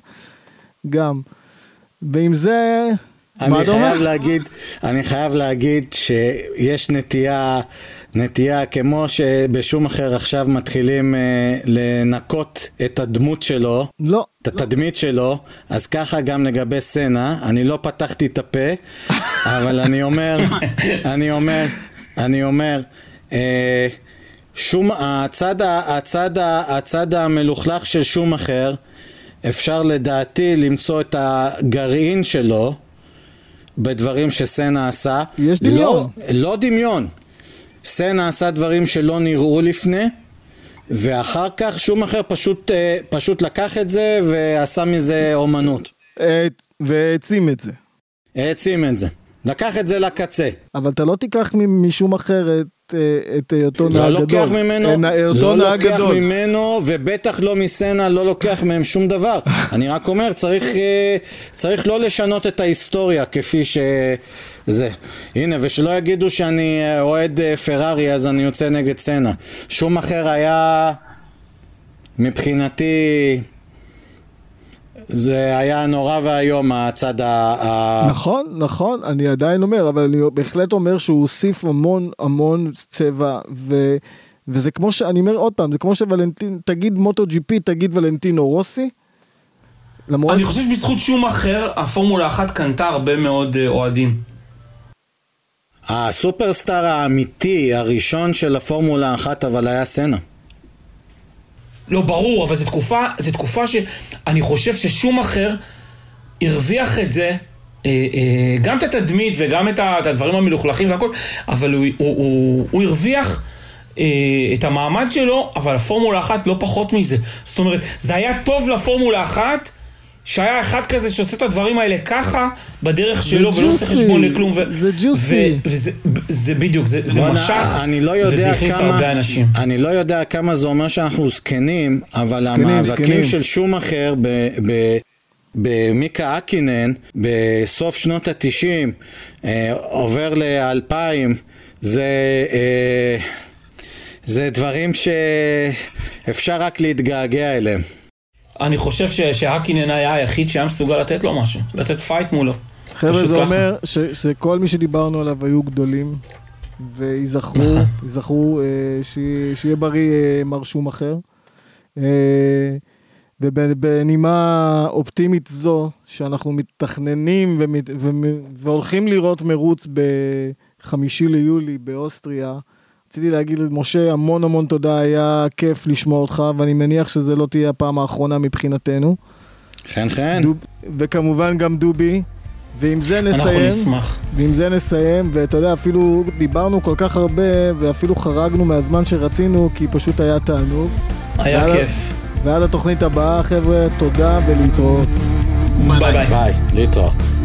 גם. ועם זה, אני? חייב להגיד, אני חייב להגיד שיש נטייה, נטייה כמו שבשום אחר עכשיו מתחילים אה, לנקות את הדמות שלו, לא, את התדמית שלו, אז ככה גם לגבי סצנה, אני לא פתחתי את הפה, *laughs* אבל אני אומר, אני אומר, אני אומר, אה, שום, הצד, הצד, הצד המלוכלך של שום אחר, אפשר לדעתי למצוא את הגרעין שלו בדברים שסנה עשה. יש דמיון. לא, לא דמיון. סנה עשה דברים שלא נראו לפני, ואחר כך שום אחר פשוט, אה, פשוט לקח את זה ועשה מזה אומנות. את- והעצים את זה. העצים את זה. לקח את זה לקצה. אבל אתה לא תיקח משום אחר את, אה, את היותו לא נהג לוקח גדול. ממנו, אה, היותו לא נהג לוקח גדול. ממנו, ובטח לא מסצנה, לא לוקח מהם שום דבר. *laughs* אני רק אומר, צריך, אה, צריך לא לשנות את ההיסטוריה כפי ש... זה. הנה, ושלא יגידו שאני אה, אוהד אה, פרארי אז אני יוצא נגד סצנה. שום אחר היה, מבחינתי, זה היה נורא ואיום הצד ה... נכון, נכון, אני עדיין אומר, אבל אני בהחלט אומר שהוא הוסיף המון המון צבע, ו, וזה כמו ש... אני אומר עוד פעם, זה כמו שוולנטין, תגיד מוטו ג'י פי, תגיד ולנטינו רוסי. למרות... אני חושב שבזכות שום אחר, הפורמולה אחת קנתה הרבה מאוד אה, אוהדים. הסופרסטאר האמיתי הראשון של הפורמולה אחת אבל היה סנה. לא, ברור, אבל זו תקופה, זו תקופה שאני חושב ששום אחר הרוויח את זה, אה, אה, גם את התדמית וגם את, הדברים המלוכלכים והכל, אבל הוא, הוא, הוא, הוא הרוויח אה, את המעמד שלו, אבל הפורמולה אחת לא פחות מזה. זאת אומרת, זה היה טוב לפורמולה אחת, שהיה אחד כזה שעושה את הדברים האלה ככה, בדרך שלו, ולא עושה חשבון לכלום. ו- זה ג'וסי. ו- וזה זה בדיוק, זה, זה משך, אני לא וזה יודע הכניס כמה, הרבה אנשים. אני לא יודע כמה זה אומר שאנחנו זקנים, אבל זקנים, המאבקים זקנים. של שום אחר ב... ב במיקה אקינן בסוף שנות התשעים אה, עובר לאלפיים זה, אה, זה דברים שאפשר רק להתגעגע אליהם. אני חושב שהאקינן היה היחיד שהיה מסוגל לתת לו משהו, לתת fight מולו. חבר'ה, זה ככה. אומר ש, שכל מי שדיברנו עליו היו גדולים, וייזכרו, נכון. ייזכרו, אה, ש- שיהיה בריא אה, מר שומאכר. אה, ובנימה אופטימית זו, שאנחנו מתכננים ומת, ומ- והולכים לראות מרוץ בחמישי ליולי באוסטריה, רציתי להגיד למשה המון המון תודה, היה כיף לשמוע אותך, ואני מניח שזה לא תהיה הפעם האחרונה מבחינתנו. חן חן. דוב, וכמובן גם דובי. ועם זה אנחנו נסיים, נשמח. ועם זה נסיים, ואתה יודע, אפילו דיברנו כל כך הרבה, ואפילו חרגנו מהזמן שרצינו, כי פשוט היה תענוג. היה יאללה. כיף. ועד התוכנית הבאה, חבר'ה, תודה ולהתראות. ביי ביי. ביי, להתראות.